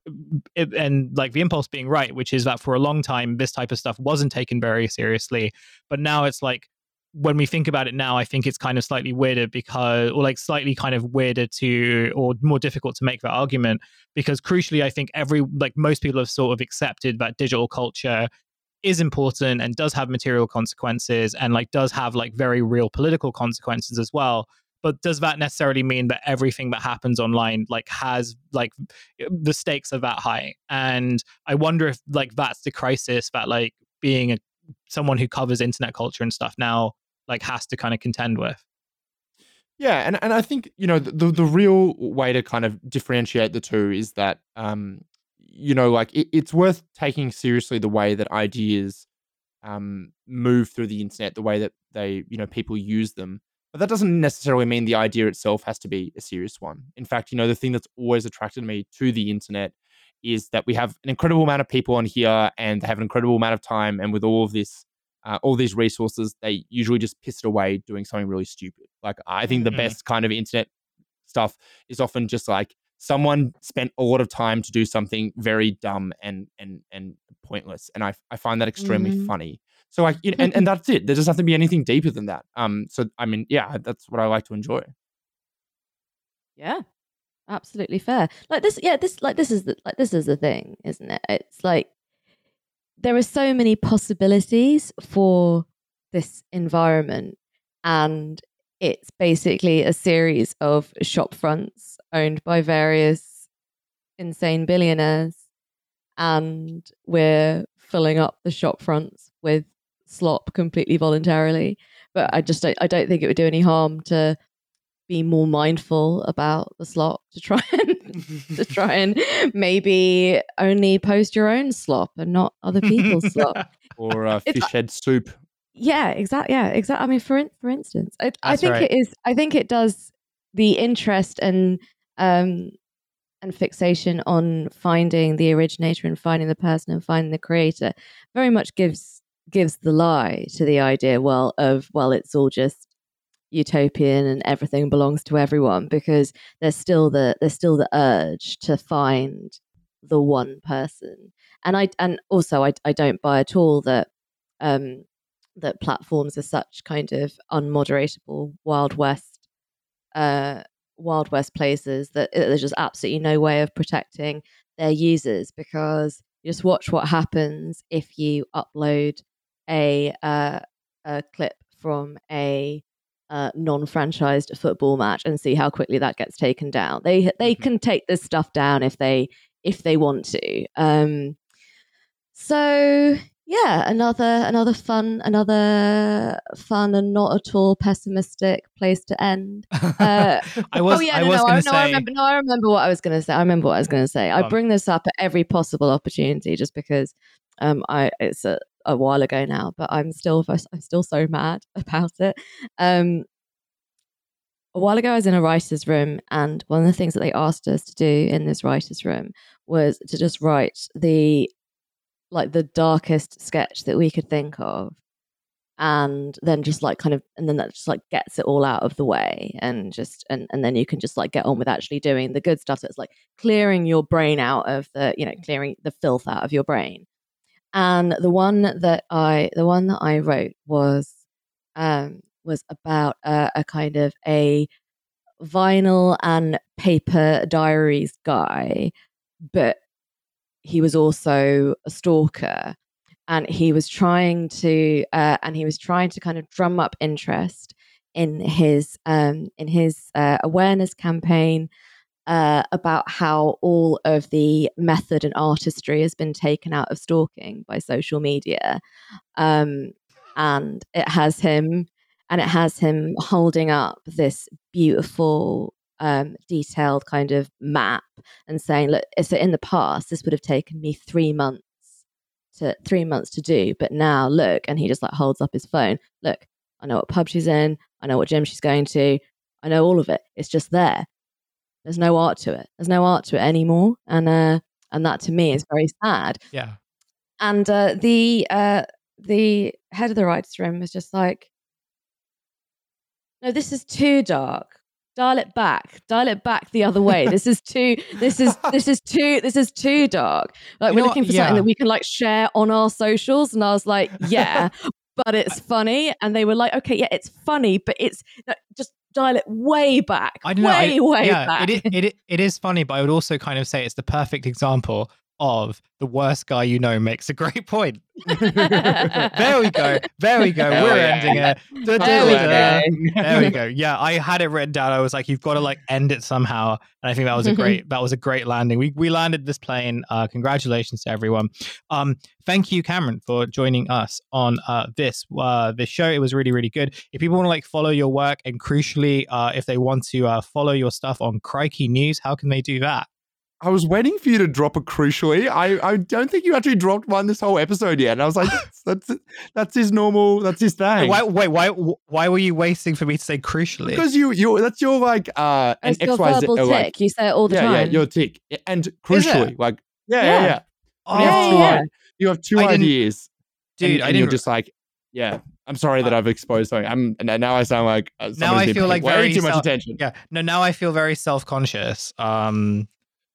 it, and like the impulse being right which is that for a long time this type of stuff wasn't taken very seriously. But now it's like when we think about it now i think it's kind of slightly weirder because or like slightly kind of weirder to or more difficult to make that argument because crucially i think every like most people have sort of accepted that digital culture is important and does have material consequences and like does have like very real political consequences as well. But does that necessarily mean that everything that happens online like has like the stakes are that high? And i wonder if like that's the crisis that like being a someone who covers internet culture and stuff now like has to kind of contend with. Yeah and, and i think you know the, the real way to kind of differentiate the two is that um you know, like it, it's worth taking seriously the way that ideas um, move through the internet, the way that they, you know, people use them. But that doesn't necessarily mean the idea itself has to be a serious one. In fact, you know, the thing that's always attracted me to the internet is that we have an incredible amount of people on here and they have an incredible amount of time. And with all of this, uh, all these resources, they usually just piss it away doing something really stupid. Like, I think the mm-hmm. best kind of internet stuff is often just like someone spent a lot of time to do something very dumb and and and pointless and i, I find that extremely mm-hmm. funny. So like and, and [laughs] that's it. There doesn't have to be anything deeper than that. Um so i mean yeah that's what i like to enjoy. Yeah absolutely fair. Like this yeah this like this is the like this is the thing isn't it? It's like there are so many possibilities for this environment and it's basically a series of shop fronts owned by various insane billionaires. And we're filling up the shop fronts with slop completely voluntarily. But I just don't, I don't think it would do any harm to be more mindful about the slop to try [laughs] and to try and maybe only post your own slop and not other people's [laughs] slop or uh, fish head soup yeah, exactly. Yeah, exactly. I mean, for for instance, I, I think right. it is. I think it does the interest and um and fixation on finding the originator and finding the person and finding the creator very much gives gives the lie to the idea well of well it's all just utopian and everything belongs to everyone because there's still the there's still the urge to find the one person and i and also i, I don't buy at all that um that platforms are such kind of unmoderatable wild west uh, wild west places that there's just absolutely no way of protecting their users because you just watch what happens if you upload a uh, a clip from a uh, non-franchised football match and see how quickly that gets taken down. They they mm-hmm. can take this stuff down if they if they want to. Um, so yeah, another another fun, another fun and not at all pessimistic place to end. Uh, [laughs] I was, oh yeah, I no, was no, I, no, I remember. No, I remember what I was going to say. I remember what I was going to say. I bring this up at every possible opportunity, just because um, I it's a, a while ago now, but I'm still I'm still so mad [laughs] about it. Um, a while ago, I was in a writer's room, and one of the things that they asked us to do in this writer's room was to just write the like the darkest sketch that we could think of and then just like kind of and then that just like gets it all out of the way and just and, and then you can just like get on with actually doing the good stuff. It's like clearing your brain out of the you know clearing the filth out of your brain. And the one that i the one that i wrote was um was about a, a kind of a vinyl and paper diaries guy but he was also a stalker and he was trying to uh, and he was trying to kind of drum up interest in his um, in his uh, awareness campaign uh, about how all of the method and artistry has been taken out of stalking by social media. Um, and it has him and it has him holding up this beautiful um, detailed kind of map and saying, look, so in the past, this would have taken me three months to three months to do, but now look, and he just like holds up his phone. Look, I know what pub she's in. I know what gym she's going to. I know all of it. It's just there. There's no art to it. There's no art to it anymore, and uh, and that to me is very sad. Yeah. And uh, the uh, the head of the writers' room was just like, "No, this is too dark. Dial it back. Dial it back the other way. This is too. This is [laughs] this is too. This is too dark. Like You we're know looking what? for something that we can like share on our socials." And I was like, "Yeah." [laughs] But it's funny, and they were like, "Okay, yeah, it's funny, but it's no, just dial it way back, I don't know. way, I- way yeah, back." It, it, it is funny, but I would also kind of say it's the perfect example of the worst guy you know makes a great point. [laughs] there we go. There we go. Hell We're yeah. ending it. [laughs] Da, da, There we da. go. There we go. Yeah, I had it written down. I was like, you've got to like end it somehow. And I think that was a great [laughs] that was a great landing. We we landed this plane. Uh congratulations to everyone. Um thank you Cameron for joining us on uh this uh this show. It was really really good. If people want to like follow your work and crucially uh if they want to uh follow your stuff on Crikey News, how can they do that? I was waiting for you to drop a crucially. I, I don't think you actually dropped one this whole episode yet. And I was like, that's [laughs] that's, that's his normal, that's his thing. Why wait, why why were you waiting for me to say crucially? Because you you that's your like uh an It's your XYZ verbal uh, like, tick. You say it all the yeah, time. yeah, your tick. And crucially, like yeah, yeah, Yeah. yeah. oh, You have two, yeah. i- you have two I ideas. dude, and, I and you're just like, yeah. I'm sorry that I've exposed something. I'm now I sound like uh, Now I feel like way very too much self- attention. Yeah. No, now I feel very self-conscious. Um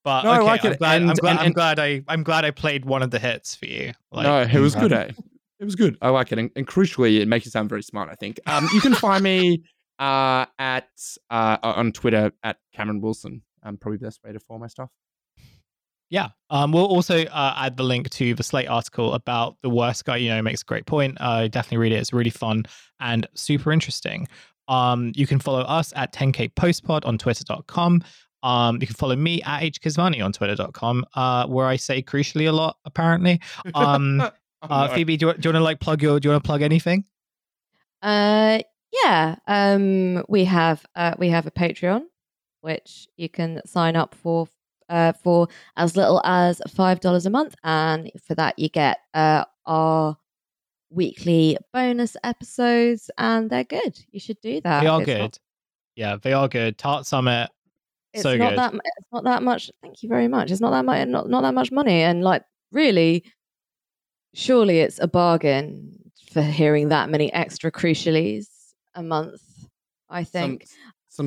but No, I like I'm it. glad, I'm glad and- I'm glad I I'm glad I played one of the hits for you. Like, no, it was good. Eh? It was good. I like it, and, and crucially, it makes you sound very smart. I think. Um, you can find me [laughs] uh at uh on Twitter at Cameron Wilson. Um, probably the best way to follow my stuff. Yeah. Um, we'll also uh, add the link to the Slate article about the worst guy you know makes a great point. Uh, definitely read it. It's really fun and super interesting. Um, you can follow us at 10k postpod on twitter.com. Um, you can follow me at hkesvani on twitter.com, uh, where I say crucially a lot, apparently. Um, [laughs] Oh, uh. Phoebe, do you, do you want to like plug your, do you want to plug anything? Uh, yeah. Um, we have uh, we have a Patreon, which you can sign up for uh, for as little as five dollars a month, and for that you get uh, our weekly bonus episodes, and they're good. You should do that. they are good. not- yeah, they are good. Tart Summit, It's so not good. that. It's not that much. Thank you very much. It's not that much. Not not that much money, and like really, surely it's a bargain for hearing that many extra crucialies a month. I think some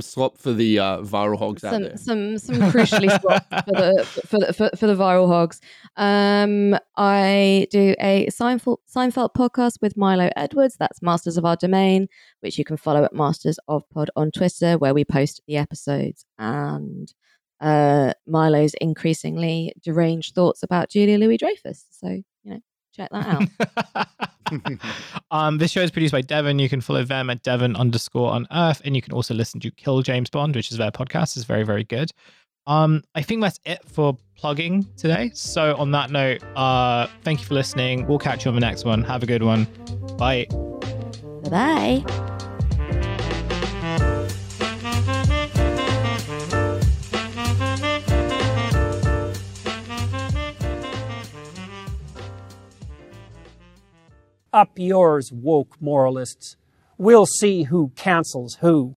swap for the uh, viral hogs out some there. some some crucially swap [laughs] for the for the for, for the viral hogs. Um, I do a Seinfeld Seinfeld podcast with Milo Edwards. That's Masters of Our Domain, which you can follow at Masters of Pod on Twitter, where we post the episodes and uh, Milo's increasingly deranged thoughts about Julia Louis Dreyfus. So check that out. [laughs] um, this show is produced by Devon. You can follow them at Devon underscore on Earth, and you can also listen to Kill James Bond, which is their podcast. is very very good. Um, I think that's it for plugging today. So on that note, uh, thank you for listening. We'll catch you on the next one. Have a good one. Bye. Bye bye. Up yours, woke moralists. We'll see who cancels who.